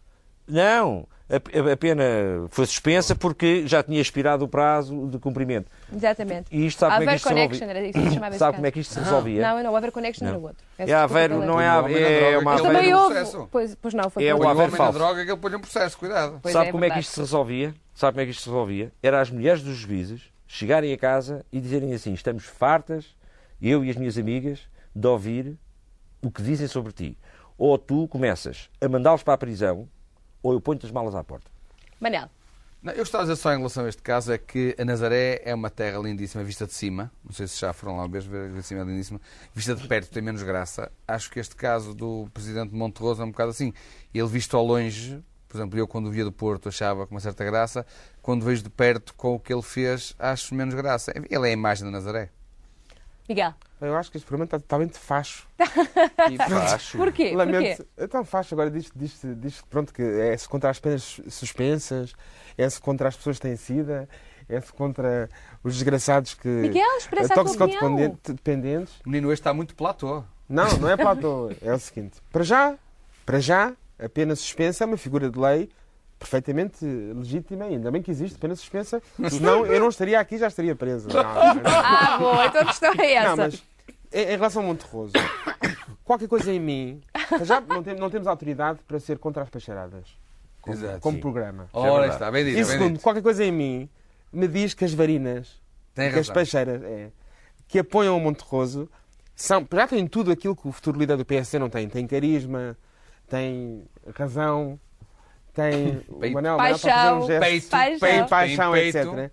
Não, a, a pena foi suspensa porque já tinha expirado o prazo de cumprimento. Exatamente. E isto sabe como é que isto se Connection, resolvia? era isso Sabe como é que isto se resolvia? Não, não, o Haver Connection Não. era outro. É Peço Aveiro, não é, na é droga, uma Também Aveiro no houve. Pois, pois não, foi É por- o Aveiro falso. droga que ele põe um processo, cuidado. Pois Sabe é, como é que isto se resolvia? Sabe como é que isto se resolvia? Era as mulheres dos juízes chegarem a casa e dizerem assim: estamos fartas, eu e as minhas amigas, de ouvir o que dizem sobre ti. Ou tu começas a mandá-los para a prisão, ou eu ponho-te as malas à porta. Manel, Não, eu estava a dizer só em relação a este caso é que a Nazaré é uma terra lindíssima, vista de cima. Não sei se já foram lá ver, ver de cima é lindíssima. Vista de perto tem menos graça. Acho que este caso do presidente de Monterroso é um bocado assim. Ele visto ao longe, por exemplo, eu quando via do Porto achava com uma certa graça, quando vejo de perto com o que ele fez, acho menos graça. Ele é a imagem da Nazaré. Miguel. Eu acho que este programa está totalmente facho. E facho. Porquê? Lamento. Porquê? Então facho. Agora diz, diz, diz pronto, que é-se contra as penas suspensas, é-se contra as pessoas que têm sida, é-se contra os desgraçados que. Miguel, expressa a tua opinião. toxicodependentes. O menino este está muito platô. Não, não é toa. É o seguinte. Para já, para já, a pena suspensa é uma figura de lei perfeitamente legítima, e ainda bem que existe pena suspensa, senão eu não estaria aqui já estaria preso. Não, não, não. Ah, bom, então a questão é essa. Não, mas em, relação ao Monterroso, qualquer coisa em mim, já não, tem- não temos autoridade para ser contra as peixeiradas como, Exato, como programa. Ora, verdade. está bem dito. E bem segundo, dito. qualquer coisa em mim me diz que as varinas, Tem que as razão. peixeiras é, que apoiam o Monterroso são, já têm tudo aquilo que o futuro líder do PSD não tem. Tem carisma, tem razão, tem o a fazer Paixão. um gesto. Peito, Paixão. Peito, paixão, peito. etc.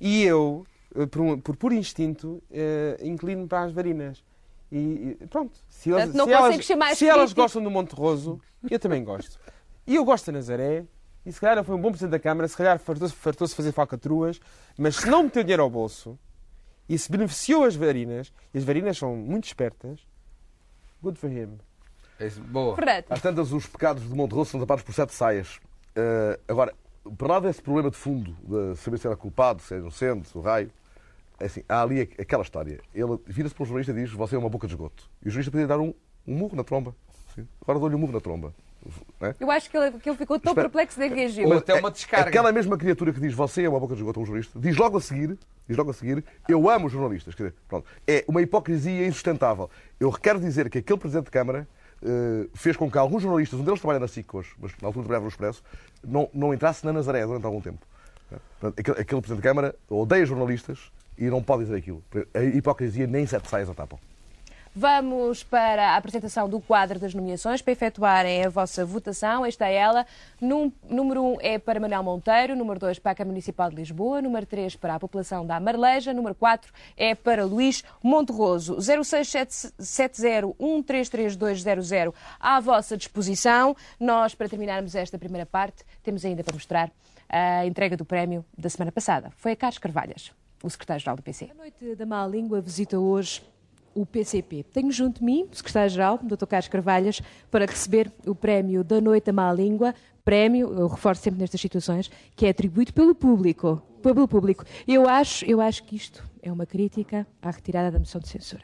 E eu, eh, por, um- por puro instinto, eh, inclino para as varinas. E e pronto, se, eles, se elas, se elas crítico. gostam do Monterroso, eu também gosto. E eu gosto da Nazaré, e se calhar foi um bom presidente da Câmara, se calhar fartou-se fartou-se fazer falcatruas, mas se não meteu dinheiro ao bolso e se beneficiou as varinas, e as varinas são muito espertas, good for him. É isso. Boa. Fernando, Às tantas, os pecados de Monterroso são tapados por sete saias. Eh, agora, para lá desse problema de fundo, de saber se era culpado, se é inocente, o raio, é assim, há ali aqu- aquela história. Ele vira-se para o jornalista e diz: Você é uma boca de esgoto. E o jornalista podia dar um, um murro na tromba. Sim. Agora dou-lhe um murro na tromba. É? eu acho que ele, que ele ficou tão Espera. perplexo de reagir. Ou até uma descarga. Aquela mesma criatura que diz você é uma boca de esgoto a um jornalista, diz logo a seguir, diz logo a seguir, eu amo os jornalistas. Quer dizer, pronto, é uma hipocrisia insustentável. Eu quero dizer que aquele Presidente de Câmara fez com que alguns jornalistas, um deles trabalha na SIC hoje, mas na altura trabalhava no Expresso, não, não entrasse na Nazaré durante algum tempo. Portanto, aquele, aquele Presidente de Câmara odeia jornalistas e não pode dizer aquilo. A hipocrisia nem sete saias a tapam. Vamos para a apresentação do quadro das nomeações para efetuarem a vossa votação. Esta é ela. Num- número 1 um é para Manuel Monteiro, número 2 para a Câmara Municipal de Lisboa, número 3 para a população da Marleja, número 4 é para Luís Monterroso. 0670133200 à vossa disposição. Nós, para terminarmos esta primeira parte, temos ainda para mostrar a entrega do prémio da semana passada. Foi a Carlos Carvalhas, o secretário-geral do PC. A noite da má língua visita hoje o PCP. Tenho junto de mim o secretário-geral, Dr. Carlos Carvalhas, para receber o prémio da Noite da Má Língua, prémio, eu reforço sempre nestas situações, que é atribuído pelo público. Pelo público. Eu acho, eu acho que isto é uma crítica à retirada da moção de censura.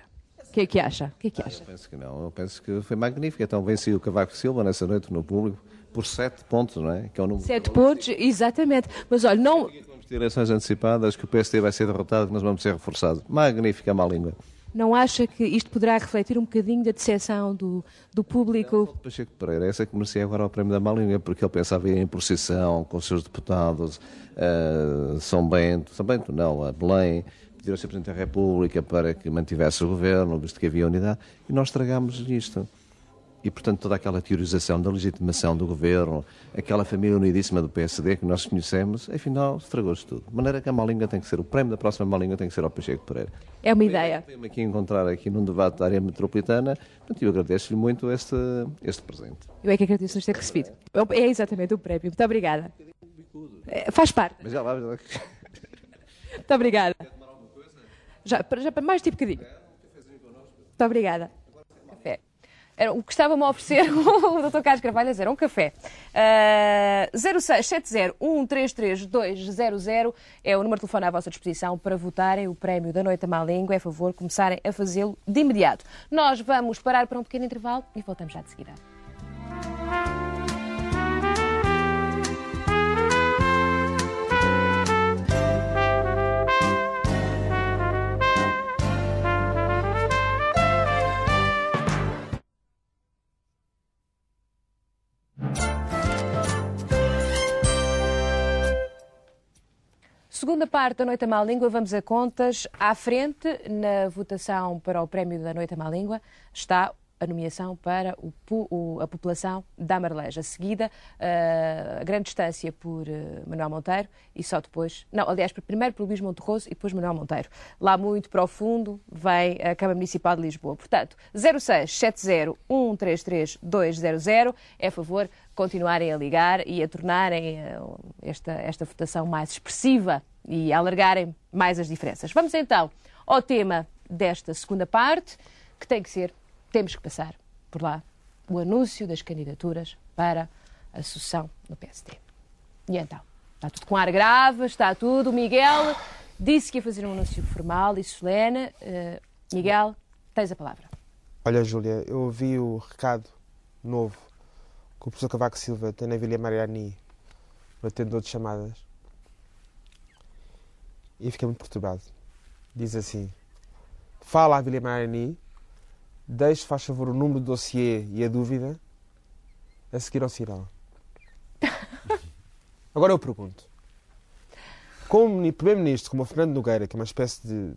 O que é que acha? O que é que acha? Eu penso que não, eu penso que foi magnífico. Então venci o Cavaco Silva nessa noite no público por sete pontos, não é? Que é o número. Sete pontos, exatamente. Mas olha, não, Vamos ter eleições antecipadas, que o PSD vai ser derrotado, que nós vamos ser reforçados. Magnífica má língua. Não acha que isto poderá refletir um bocadinho da decepção do, do público? Pacheco Pereira, essa que merecia agora o prémio da má língua, porque ele pensava em procissão com os seus deputados, eh, São Bento, São Bento não, a Belém, pedir ao Sr. Presidente da República para que mantivesse o governo, visto que havia unidade, e nós estragámos isto. E, portanto, toda aquela teorização da legitimação do governo, aquela família unidíssima do PSD que nós conhecemos, afinal, estragou-se tudo. De maneira que a Malinga tem que ser, o prémio da próxima Malinga tem que ser ao Pacheco Pereira. É uma ideia. Veio-me aqui encontrar aqui num debate da área metropolitana, portanto, eu agradeço-lhe muito este, este presente. Eu é que agradeço nos ter recebido. É exatamente o prémio. Muito obrigada. É, faz parte. Mas já lá... Muito obrigada. Já, já para mais tipo bocadinho. Muito obrigada. Era, o que estava-me a oferecer o Dr. Carlos Carvalhas era um café. Uh, 0670-133-200 é o número de telefone à vossa disposição para votarem o prémio da Noite à Má Língua. É favor começarem a fazê-lo de imediato. Nós vamos parar para um pequeno intervalo e voltamos já de seguida. Segunda parte da Noite à Má Língua, vamos a contas. À frente, na votação para o prémio da Noite à Má Língua, está a nomeação para o o- a população da Marleja. Seguida, eh, a grande distância por eh, Manuel Monteiro e só depois... Não, aliás, primeiro por Luís Monterroso e depois Manuel Monteiro. Lá muito profundo vem a Câmara Municipal de Lisboa. Portanto, 0670-133-200 é a favor continuarem a ligar e a tornarem eh, esta, esta votação mais expressiva e a alargarem mais as diferenças. Vamos então ao tema desta segunda parte, que tem que ser, temos que passar por lá, o anúncio das candidaturas para a sucessão no PSD. E então, está tudo com ar grave, está tudo. O Miguel disse que ia fazer um anúncio formal e solene. Eh, Miguel, tens a palavra. Olha, Júlia, eu ouvi o recado novo que o professor Cavaco Silva tem na Vila Mariani, atendedor de chamadas. E fiquei muito perturbado. Diz assim: Fala à Vila Mariani, deixe, faz favor, o número do dossiê e a dúvida a seguir ao sinal. Agora eu pergunto: como Primeiro-Ministro, como o Fernando Nogueira, que é uma espécie de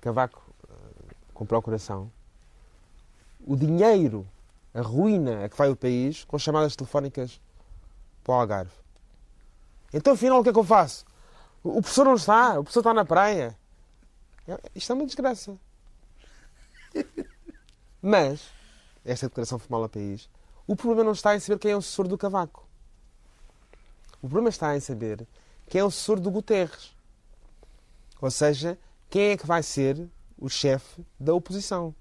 cavaco eh, com procuração, o dinheiro, a ruína a que vai o país com chamadas telefónicas para o Algarve. Então, afinal, o que é que eu faço? O o professor não está, o professor está na praia. É- Isto é uma desgraça. Mas, esta declaração formal ao país, o problema não está em saber quem é o sucessor do Cavaco. O problema está em saber quem é o sucessor do Guterres. Ou seja, quem é que vai ser o chefe da oposição.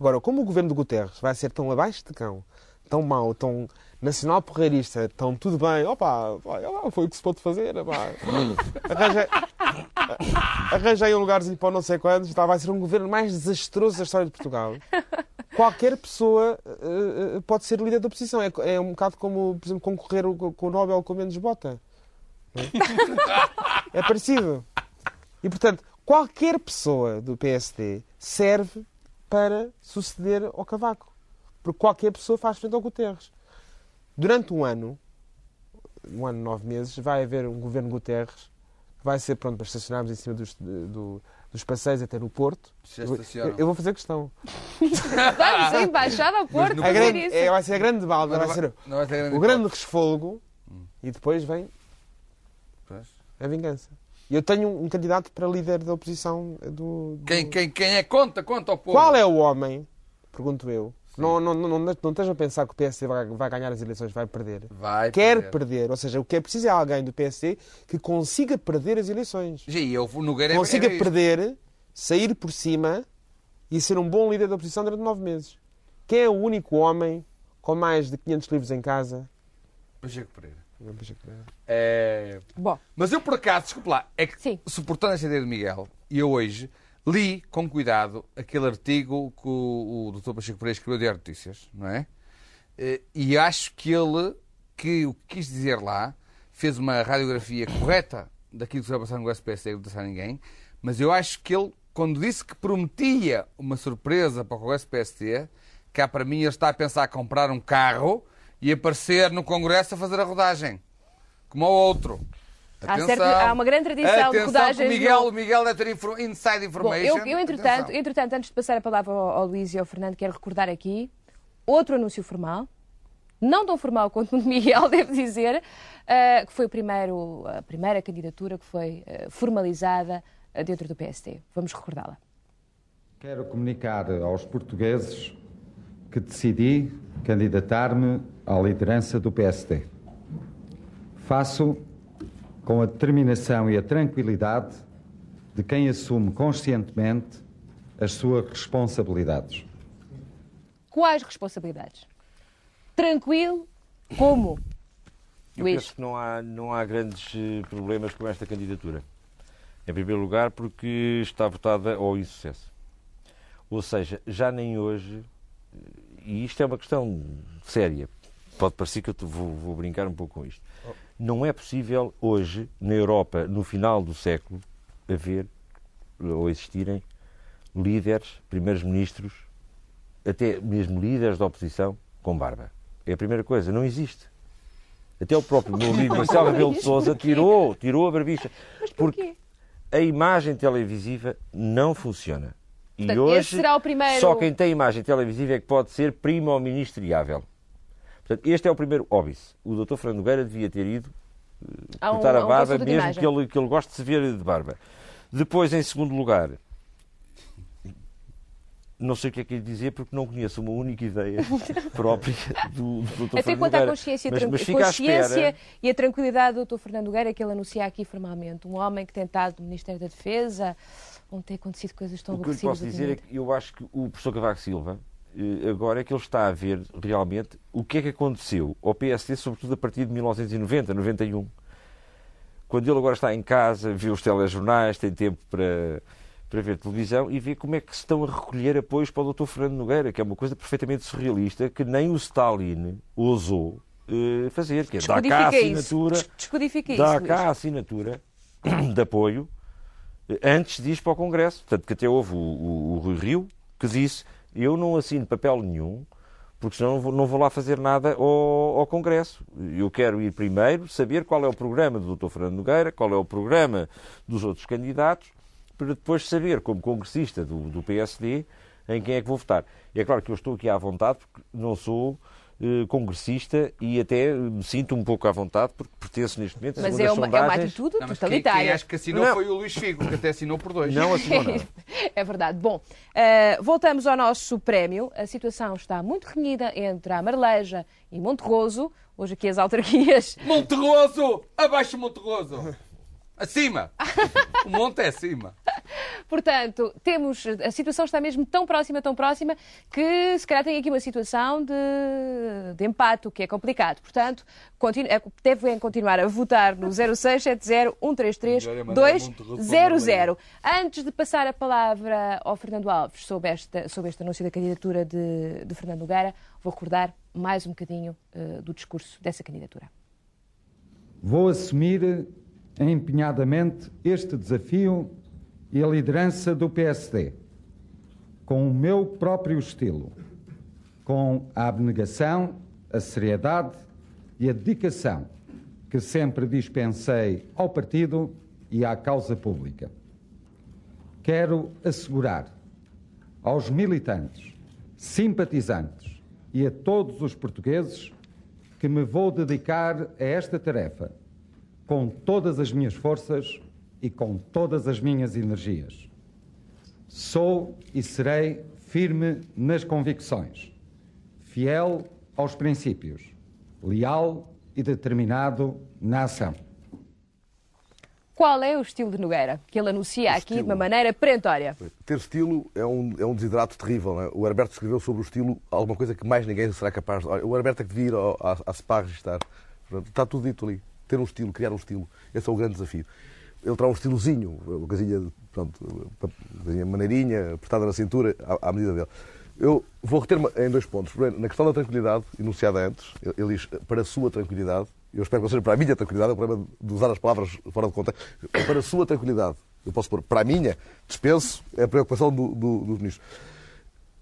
Agora, como o governo do Guterres vai ser tão abaixo de cão, tão mau, tão nacional porreirista, tão tudo bem, opa, foi o que se pôde fazer, arranjei, arranjei um lugarzinho para não sei quantos, tá, vai ser um governo mais desastroso da história de Portugal. Qualquer pessoa eh, pode ser líder da oposição. É, é um bocado como, por exemplo, concorrer o- com o Nobel com menos bota. É É parecido. E, portanto, qualquer pessoa do PSD serve para suceder ao Cavaco. Porque qualquer pessoa faz frente ao Guterres. Durante um ano, um ano, nove meses, vai haver um governo Guterres que vai ser pronto para estacionarmos em cima dos, do- dos passeios até no Porto. Já Eu, eu- vou fazer questão. Vamos à Embaixada ao Porto A grande, é, vai ser a grande balda, vai vai- ser não vai grande o grande resfolgo e depois vem Pois. a vingança. Eu tenho um candidato para líder da oposição do. do- Quem, quem, quem é? Conta, conta ao povo. Qual é o homem, pergunto eu, não, não, não, não, a pensar que o PSD vai, vai ganhar as eleições, vai perder. Vai Quer perder. perder. ou seja, o que é preciso é alguém do PSD que consiga perder as eleições. Sim, eu, o Nogueira é- Consiga perder, sair por cima e ser um bom líder da oposição durante nove meses. Quem é o único homem com mais de 500 livros em casa? Pacheco Pereira. Não, Pacheco Pereira. É... Bom. Mas eu, por acaso, desculpe lá, é que, suportando essa ideia de Miguel, e eu hoje li com cuidado aquele artigo que o, o Dr. Pacheco Pereira escreveu de Notícias, não é? Eh, E acho que ele, que o que quis dizer lá, fez uma radiografia correta daquilo que vai passar no SPST, não deixar ninguém, mas eu acho que ele, quando disse que prometia uma surpresa para o SPST, cá para mim ele está a pensar comprar um carro e aparecer no Congresso a fazer a rodagem. Como ao outro. Há certo- há uma grande tradição de Atenção, rodagens que o Miguel, no- Miguel deve ter info- inside Bom, information. eu, eu entretanto, Atenção. entretanto, antes de passar a palavra ao, ao Luís e ao Fernando, quero recordar aqui outro anúncio formal, não tão formal quanto o de Miguel, devo dizer, uh, que foi o primeiro, a primeira candidatura que foi uh, formalizada uh, dentro do PSD. Vamos recordá-la. Quero comunicar aos portugueses que decidi candidatar-me à liderança do PSD. Faço com a determinação e a tranquilidade de quem assume conscientemente as suas responsabilidades. Quais responsabilidades? Tranquilo? Como? Eu Luís. penso que não há, não há grandes eh, problemas com esta candidatura. Em primeiro lugar, porque está votada ao insucesso. Ou seja, já nem hoje, e isto é uma questão séria, pode parecer que eu vou, vou brincar um pouco com isto. Não é possível hoje, na Europa, no final do século, haver ou existirem líderes, primeiros ministros, até mesmo líderes da oposição com barba. É a primeira coisa, não existe. Até o próprio meu amigo Marcelo Rebelo de Sousa tirou, tirou a barbicha. Mas porquê? Porque a imagem televisiva não funciona. E Portanto, hoje só quem tem imagem televisiva é que pode ser primo-ministriável. Portanto, este é o primeiro óbice. O Dr. Fernando Nogueira devia ter ido uh, cortar um, a barba, um mesmo que ele, que ele goste de se ver de barba. Depois, em segundo lugar, não sei o que é que lhe dizer porque não conheço uma única ideia própria do, do Dr. Até quanto à consciência, mas, mas consciência e a tranquilidade do Dr. Fernando Nogueira, que ele anuncia aqui formalmente. Um homem que tem estado no Ministério da Defesa, onde tem acontecido coisas tão O que eu posso dizer é que eu acho que o professor Cavaco Silva, agora é que ele está a ver realmente o que é que aconteceu ao PSD, sobretudo a partir de 1990, 91. Quando ele agora está em casa, vê os telejornais, tem tempo para para ver televisão e ver como é que se estão a recolher apoios para o Dr. Fernando Nogueira, que é uma coisa perfeitamente surrealista que nem o Stalin ousou uh, fazer, que é dar cá a assinatura, dar cá a assinatura de apoio eh, antes de ir para o Congresso. Portanto, que até houve o, o, o Rui Rio que disse eu não assino papel nenhum porque senão não vou, não vou lá fazer nada ao, ao, Congresso. Eu quero ir primeiro saber qual é o programa do Dr. Fernando Nogueira, qual é o programa dos outros candidatos para depois saber, como congressista do, do PSD, em quem é que vou votar. E é claro que eu estou aqui à vontade, porque não sou eh, congressista e até me sinto um pouco à vontade porque pertenço neste momento a Mas é uma, sondagens... é uma atitude não, totalitária. Quem, quem acho que assinou não. foi o Luís Figo, que até assinou por dois. Não assinou nada. é verdade. Bom, uh, voltamos ao nosso prémio. A situação está muito renhida entre a Marleja e Monterroso. Hoje aqui as autarquias... Monterroso! Abaixo Monterroso! Acima! o monte é acima. Portanto, temos. A situação está mesmo tão próxima, tão próxima, que se calhar tem aqui uma situação de, de empate, o que é complicado. Portanto, continu, é, devem continuar a votar no 0670-133-200. Antes de passar a palavra ao Fernando Alves sobre, esta, sobre este anúncio da candidatura de, de Fernando Nogueira, vou recordar mais um bocadinho uh, do discurso dessa candidatura. Vou assumir empenhadamente este desafio e a liderança do PSD, com o meu próprio estilo, com a abnegação, a seriedade e a dedicação que sempre dispensei ao partido e à causa pública. Quero assegurar aos militantes, simpatizantes e a todos os portugueses que me vou dedicar a esta tarefa com todas as minhas forças e com todas as minhas energias. Sou e serei firme nas convicções, fiel aos princípios, leal e determinado na ação. Qual é o estilo de Nogueira que ele anuncia aqui de uma maneira perentória? Ter estilo é um, é um desidrato terrível. É? O Herberto escreveu sobre o estilo alguma coisa que mais ninguém será capaz de. O Herberto é que devia ir à, à SPA registrar. Está tudo dito ali ter um estilo, criar um estilo. Esse é o grande desafio. Ele terá um estilozinho, uma casinha, pronto, uma maneirinha, apertada na cintura, à, à medida dele. Eu vou reter em dois pontos. Primeiro, na questão da tranquilidade, enunciada antes, ele diz para a sua tranquilidade, eu espero que seja para a minha tranquilidade, é o problema de usar as palavras fora de contexto, para a sua tranquilidade. Eu posso pôr para a minha, dispenso, é a preocupação do, do, dos ministros.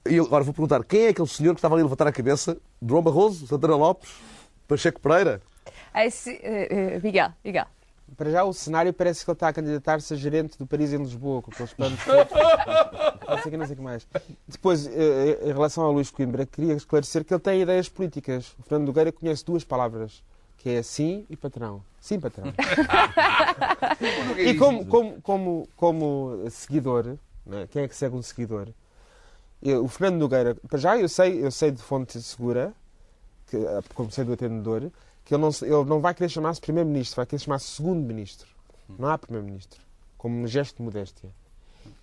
E agora vou perguntar, quem é aquele senhor que estava ali a levantar a cabeça? João Barroso? Santana Lopes? Pacheco Pereira? Esse, uh, uh, Miguel, Miguel. Para já o cenário parece que ele está a candidatar-se a gerente do Paris em Lisboa, com aqueles planos. Não sei que, não sei que mais. Depois, eh, em relação ao Luís Coimbra, queria esclarecer que ele tem ideias políticas. O Fernando Nogueira conhece duas palavras, que é sim e patrão. Sim, patrão. e como, como, como, como seguidor, né, quem é que segue um seguidor? Eu, o Fernando Nogueira, para já eu sei, eu sei de fonte segura, que, como sei do atendedor, que ele não, ele não vai querer chamar-se primeiro-ministro, vai querer chamar-se segundo-ministro. Não há primeiro-ministro. Como um gesto de modéstia.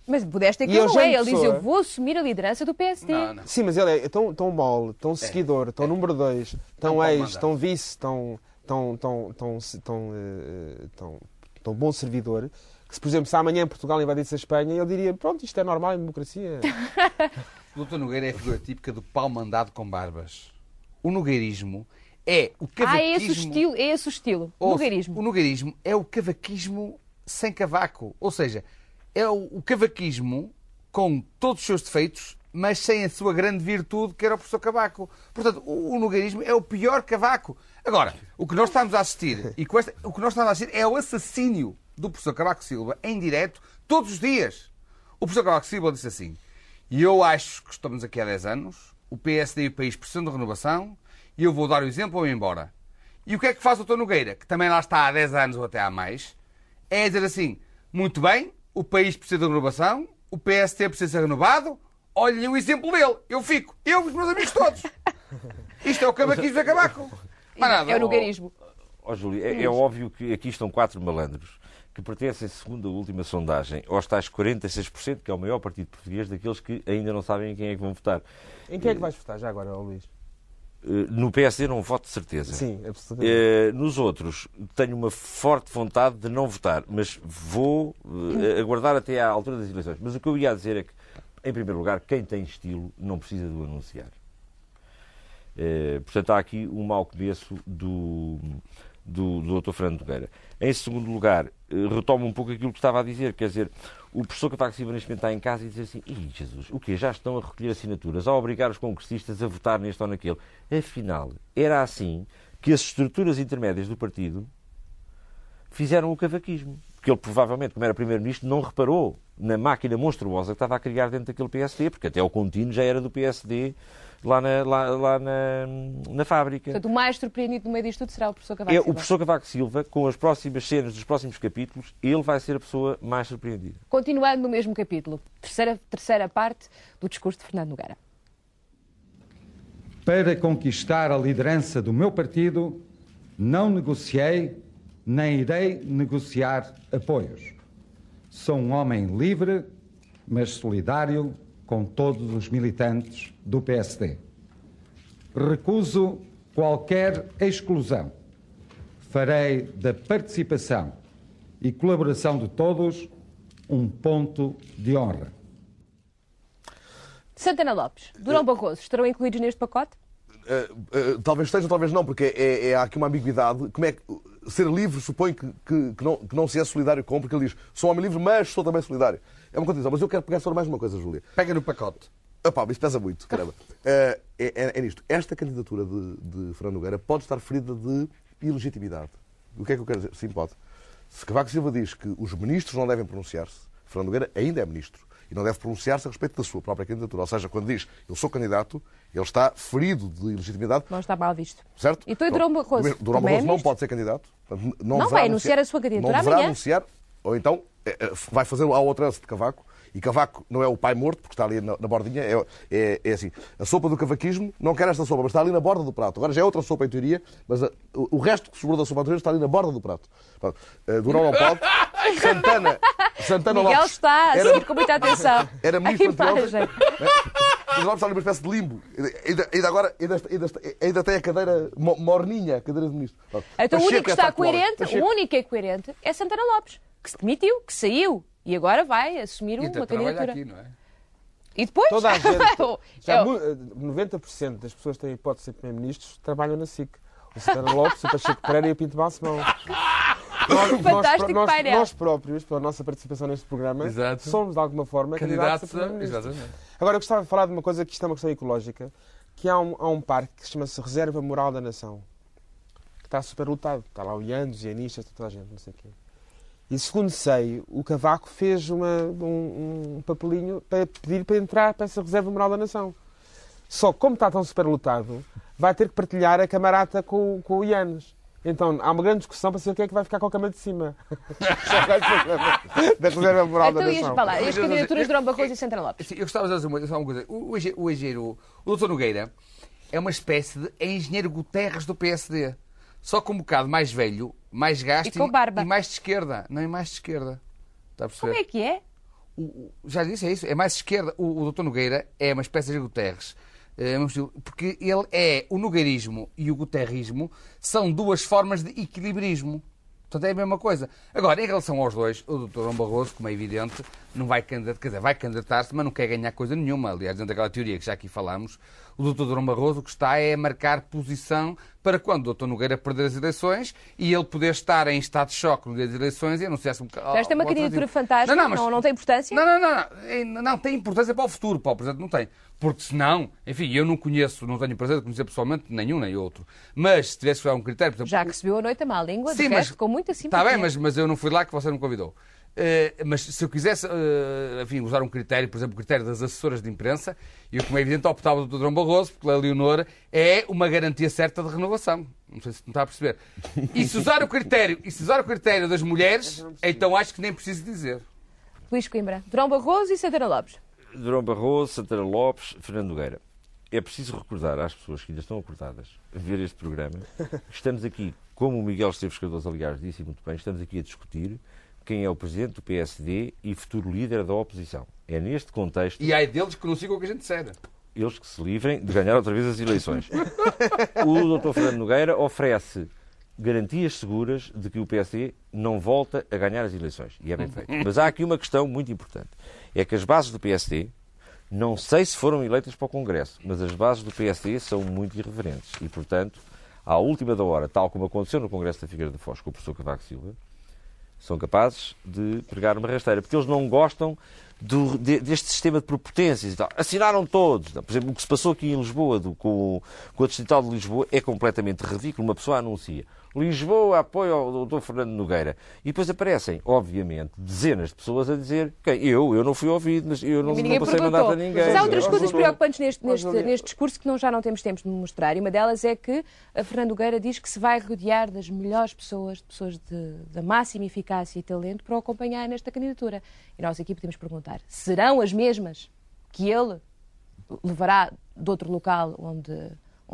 Mas modéstia que E ele não é. Ele diz, eu vou assumir a liderança do PSD. Sim, mas ele é tão, tão mole, tão seguidor, tão número dois, tão ex, tão vice, tão, tão, tão, tão, tão, eh, tão, tão bom servidor, que se, por exemplo, se amanhã Portugal invadisse a Espanha, ele diria, pronto, isto é normal em democracia. O doutor Nogueira é a figura típica do pau mandado com barbas. O nogueirismo é o Ah, é esse o cavaquismo... estilo. É esse o estilo. Ouça, Nogueirismo. O nogueirismo é o cavaquismo sem cavaco. Ou seja, é o, o cavaquismo com todos os seus defeitos, mas sem a sua grande virtude, que era o professor Cavaco. Portanto, o, o é o pior cavaco. Agora, o que nós estamos a assistir, e esta- o que nós estamos a assistir é o assassínio do professor Cavaco Silva em direto, todos os dias. O professor Cavaco Silva disse assim, e eu acho que estamos aqui há 10 anos, o PSD e o país precisam de renovação, e eu vou dar o exemplo ou ir embora. E o que é que faz o Dr. Nogueira, que também lá está há 10 anos ou até há mais, é dizer assim, muito bem, o país precisa de renovação, o PST precisa ser renovado, olhem o exemplo dele, eu fico, eu e os meus amigos todos. Isto é o cavaquismo da Cabaco. Nada. É o nogueirismo. Ó Júlio, é, é óbvio que aqui estão quatro malandros que pertencem, segundo a última sondagem, aos tais 46%, que é o maior partido português, daqueles que ainda não sabem em quem é que vão votar. Em quem é que vais votar já agora, Luís? Eh, No PSD não voto de certeza. Sim, absolutamente. Eh, nos outros, tenho uma forte vontade de não votar, mas vou eh, aguardar até à altura das eleições. Mas o que eu ia dizer é que, em primeiro lugar, quem tem estilo não precisa de o anunciar. Portanto, há aqui um mau começo do, do, do Dr. Fernando Nogueira. Em segundo lugar, eh, retomo um pouco aquilo que estava a dizer, quer dizer, o professor Cavaco Silva neste momento está em casa e diz assim, Ih, Jesus, o quê? Já estão a recolher assinaturas, a obrigar os congressistas a votar neste ou naquele. Afinal, era assim que as estruturas intermédias do partido fizeram o cavaquismo. Porque ele provavelmente, como era Primeiro-Ministro, não reparou na máquina monstruosa que estava a criar dentro daquele PSD, porque até o contínuo já era do PSD lá na, lá, lá na, na fábrica. Portanto, o mais surpreendido no meio disto tudo será o professor Cavaco É, Silva. o professor Cavaco Silva, com as próximas cenas dos próximos capítulos, ele vai ser a pessoa mais surpreendida. Continuando no mesmo capítulo, terceira, terceira parte do discurso de Fernando Nogueira. Para conquistar a liderança do meu partido, não negociei nem irei negociar apoios. Sou um homem livre, mas solidário com todos os militantes do PSD. Recuso qualquer exclusão. Farei da participação e colaboração de todos um ponto de honra. Santana Lopes, Durão Barroso, estarão incluídos neste pacote? Uh, uh, talvez esteja, talvez não, porque é, é- há aqui uma ambiguidade. Como é que ser livre supõe que, que- que não, que não se é solidário com, porque ele diz sou homem livre, mas sou também solidário. É uma contradição. Mas eu quero pegar sobre mais uma coisa, Júlia. Pega no pacote. Epá, isso pesa muito, caramba. Uh, é, é- é nisto. Esta candidatura de, de Fernando Nogueira pode estar ferida de ilegitimidade. O que é que eu quero dizer? Sim, pode. Se Cavaco Silva diz que os ministros não devem pronunciar-se, Fernando Nogueira ainda é ministro e não deve pronunciar-se a respeito da sua própria candidatura. Ou seja, quando diz eu sou candidato, ele está ferido de ilegitimidade, Não está mal visto. certo? E tu e Durão. Barroso? Durão Barroso não pode ser candidato. Portanto, Não, deverá vai anunciar a sua candidatura Não deverá amanhã. anunciar, ou então eh, eh, vai fazer a outra de Cavaco. E Cavaco não é o pai morto, porque está ali na, na bordinha. É, é, é assim: a sopa do cavaquismo não quer esta sopa, mas está ali na borda do prato. Agora já é outra sopa em teoria, mas a- o, o resto que sobrou da sopa anterior está ali na borda do prato. Pronto. Eh, Durão não pode. Santana, Santana Miguel Lopes está a seguir com muita atenção. Era ministro anteontem. imagem. Mas Lopes está ali uma espécie de limbo. Ainda, ainda agora, ainda, ainda, ainda tem a cadeira mo- morninha, a cadeira de ministro. Pronto. Então o Pacheco único que é está facto homem. coerente, o único que é coerente é Santana Lopes, que se demitiu, que saiu e agora vai assumir E uma candidatura. aqui, não é? E depois? Toda a gente, já Eu- mu- eh, 90% das pessoas que têm hipótese de ser primeiro-ministros trabalham na SIC. O Santana Lopes, o Pacheco Pereira e o Pinto Balsemão. Nós, nós, Fantástico nós, nós próprios, pela nossa participação neste programa, Exato. somos de alguma forma candidatos, Candidatos a. Exatamente. Agora, eu gostava de falar de uma coisa que isto é uma questão ecológica, que há um, há um parque que se chama-se Reserva Moral da Nação, que está superlotado. Está lá o Ianos, Ianistas, toda a gente, não sei o quê. E segundo sei, o Cavaco fez uma, um, um papelinho para pedir para entrar para essa reserva moral da nação. Só que, como está tão superlotado, vai ter que partilhar a camarata com, com o Ianes. Então há uma grande discussão para saber quem é que vai ficar com a cama de cima. da reserva moral Então da ias nação. falar, as candidaturas de Durão Barroso e Santana Lopes. Eu gostava de dizer uma, só uma coisa. O, o, engenheiro- o engenheiro, o doutor Nogueira, é uma espécie de engenheiro Guterres do PSD. Só com um bocado mais velho, mais gasto E e mais de esquerda. Não é mais de esquerda. Está a perceber? Como é que é? Já disse, é isso. É mais de esquerda. O, o doutor Nogueira é uma espécie de Guterres. É, estilo, porque ele é o nogueirismo e o guterrismo são duas formas de equilibrismo. Portanto, é a mesma coisa. Agora, em relação aos dois, o doutor João Barroso, como é evidente, não vai candidatar, quer dizer, vai candidatar-se, mas não quer ganhar coisa nenhuma. Aliás, dentro daquela teoria que já aqui falámos, o doutor Durão Barroso o que está é a marcar posição para quando o doutor Nogueira perder as eleições e ele poder estar em estado de choque no dia das eleições e anunciar-se um bocado. Esta é uma candidatura fantástica, não, mas- não, tem importância? não, não, não, não. Não, tem importância para o futuro, para o presente não tem. Porque senão, enfim, eu não conheço, não tenho prazer de conhecer pessoalmente nenhum nem outro. Mas se tivesse que um critério, exemplo, Já recebeu a noite a má língua, de Sim, resto, mas- com muita simpatia. Está bem, mas, mas eu não fui lá que você não me convidou. Eh, mas se eu quisesse eh, enfim, usar um critério, por exemplo, o critério das assessoras de imprensa, eu, como é evidente, optava do Dr. Drão Barroso, porque a Leonor é uma garantia certa de renovação. Não sei se me está a perceber. E se usar o critério, e se usar o critério das mulheres, então acho que nem preciso dizer. Luís Coimbra, Durão Barroso e Santana Lopes. Durão Barroso, Santana Lopes, Fernando Nogueira. É preciso recordar às pessoas que ainda estão acordadas a ver este programa que estamos aqui, como o Miguel Esteves Cardoso, aliás, disse muito bem, estamos aqui a discutir quem é o presidente do PSD e futuro líder da oposição. É neste contexto E há deles que não sigam o que a gente disser. eles que se livrem de ganhar outra vez as eleições. O Dr. Fernando Nogueira oferece garantias seguras de que o PSD não volta a ganhar as eleições. E é bem feito. Mas há aqui uma questão muito importante. É que as bases do PSD, não sei se foram eleitas para o Congresso, mas as bases do PSD são muito irreverentes. E, portanto, à última da hora, tal como aconteceu no Congresso da Figueira da Foz com o professor Cavaco Silva, são capazes de pregar uma rasteira, porque eles não gostam do- de- deste sistema de prepotências e tal. Assinaram todos. Por exemplo, o que se passou aqui em Lisboa do- com, com a Distrital de Lisboa é completamente ridículo. Uma pessoa anuncia Lisboa apoia o Dr. Fernando Nogueira. E depois aparecem, obviamente, dezenas de pessoas a dizer quem? Eu, eu não fui ouvido, mas eu não, não passei mandato a ninguém. Mas há outras coisas preocupantes neste, neste, neste discurso que não, já não temos tempo de mostrar. E uma delas é que a Fernando Nogueira diz que se vai rodear das melhores pessoas, de pessoas de, da máxima eficácia e talento para o acompanhar nesta candidatura. E nós aqui podemos perguntar: serão as mesmas que ele levará de outro local onde,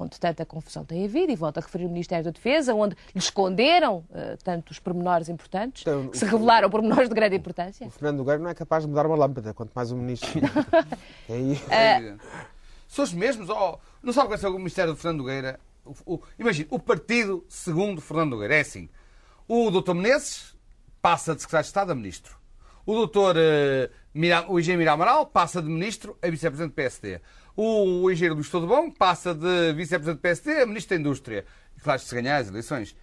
onde tanta confusão tem havido? E volto a referir o Ministério da Defesa, onde lhe esconderam eh, tantos pormenores importantes, Então, que se revelaram pormenores de grande importância? O Fernando Nogueira não é capaz de mudar uma lâmpada, quanto mais o ministro. É aí. É evidente. São os mesmos? Oh, não sabe qual é o Ministério do Fernando Nogueira? O, o, imagina, o partido segundo Fernando Nogueira é assim. O doutor Menezes passa de secretário de Estado a ministro. O doutor eh, Mira- o engenheiro Amaral passa de ministro a vice-presidente do PSD. O, o engenheiro Luís Todo Bom passa de vice-presidente do PSD a ministro da Indústria. E claro, se ganhar as eleições.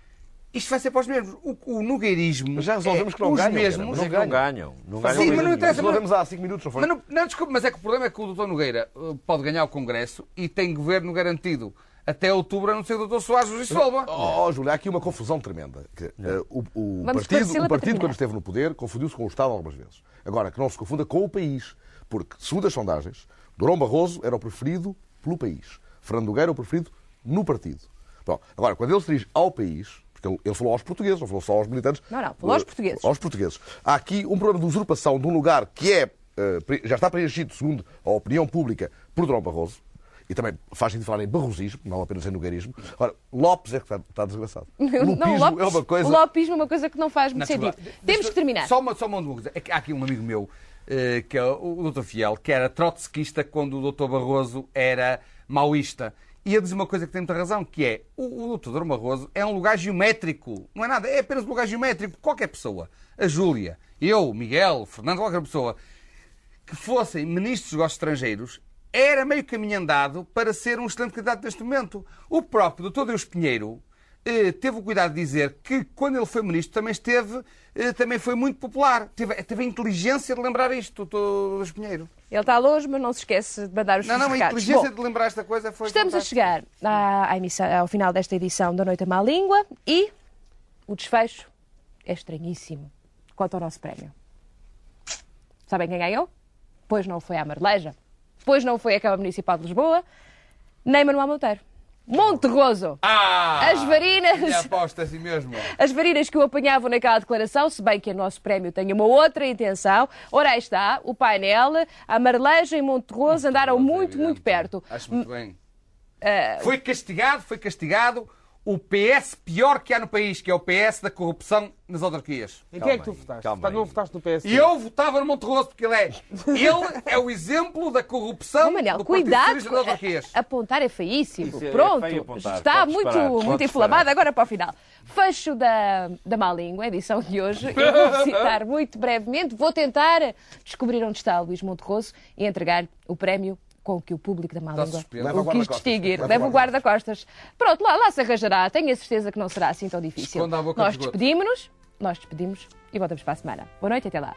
Isto vai ser para os mesmos. O, o nogueirismo. Mas já resolvemos é que não os ganham, mesmos. não ganham. Não ganham Sim, mas não interessa. Resolvemos há 5 minutos, não foi? Mas, não, não, desculpe, mas é que o problema é que o Dr. Nogueira eh, pode ganhar o Congresso e tem governo garantido até outubro, a não ser o Dr. Soares nos dissolva. Oh, Júlio, há aqui uma confusão tremenda. Que, eh, o o partido, o partido quando esteve no poder, confundiu-se com o Estado algumas vezes. Agora, que não se confunda com o país. Porque, segundo as sondagens, Durão Barroso era o preferido pelo país. Fernando Nogueira o preferido no partido. Bom, agora, quando ele se dirige ao país, porque ele, ele falou aos portugueses, não falou só aos militantes. Não, não, falou aos eh, portugueses. Aos portugueses. Há aqui um problema de usurpação de um lugar que é, eh, já está preenchido, segundo a opinião pública, por Durão Barroso. E também faz sentido falar em barrosismo, não apenas em nogueirismo. Ora, Lopes é que está, está desgraçado. Não, Lupismo Lopes, é uma coisa. O lopismo é uma coisa que não faz muito Não, sentido. Temos que terminar. Só uma, só uma coisa. É há aqui um amigo meu, que é o Dr. Fiel, que era trotskista quando o Dr. Barroso era maoísta. E ele diz uma coisa que tem muita razão, que é o, o Dr. Barroso é um lugar geométrico. Não é nada, é apenas um lugar geométrico. Qualquer pessoa, a Júlia, eu, Miguel, Fernando, qualquer pessoa, que fossem ministros dos negócios estrangeiros, era meio caminho andado para ser um excelente candidato neste momento. O próprio Dr. Deus Pinheiro eh, teve o cuidado de dizer que quando ele foi ministro também esteve, eh, também foi muito popular. Teve, teve a inteligência de lembrar isto, Dr. Luís Pinheiro. Ele está longe, mas não se esquece de mandar os Não, não, a inteligência Bom, de lembrar esta coisa foi. Estamos a chegar à, à emissão- ao final desta edição da Noite à Má Língua e o desfecho é estranhíssimo quanto ao nosso prémio. Sabem quem ganhou? Pois não foi a Marleja, pois não foi a Câmara Municipal de Lisboa, nem Manuel Monteiro. Monte Roso! Ah! As varinas- aposta assim mesmo. As varinas que o apanhavam naquela declaração, se bem que o nosso prémio tem uma outra intenção. Ora, aí está, o painel, a Marleja e Monte Roso andaram muito, muito perto. Acho muito bem. Ah, Foi castigado, foi castigado o PS pior que há no país, que é o PS da corrupção nas autarquias. Em quem é que tu votaste? calma não votaste no PSD? E eu votava no Monterroso porque ele é. Ele é o exemplo da corrupção Oh, Manel, do cuidado. Das autarquias. a- Apontar é feíssimo. Isso é- é Pronto. feio apontar. Está muito, muito inflamado. Agora para o final. Fecho da, da Má Língua, a edição de hoje. Eu vou citar muito brevemente. Vou tentar descobrir onde está o Luís Monterroso e entregar o prémio com que o público da Má Língua o quis distinguir. Leva o guarda-costas. Pronto, lá, lá se arranjará. Tenho a certeza que não será assim tão difícil. Nós despedimos-nos, nós despedimos e voltamos para a semana. Boa noite e até lá.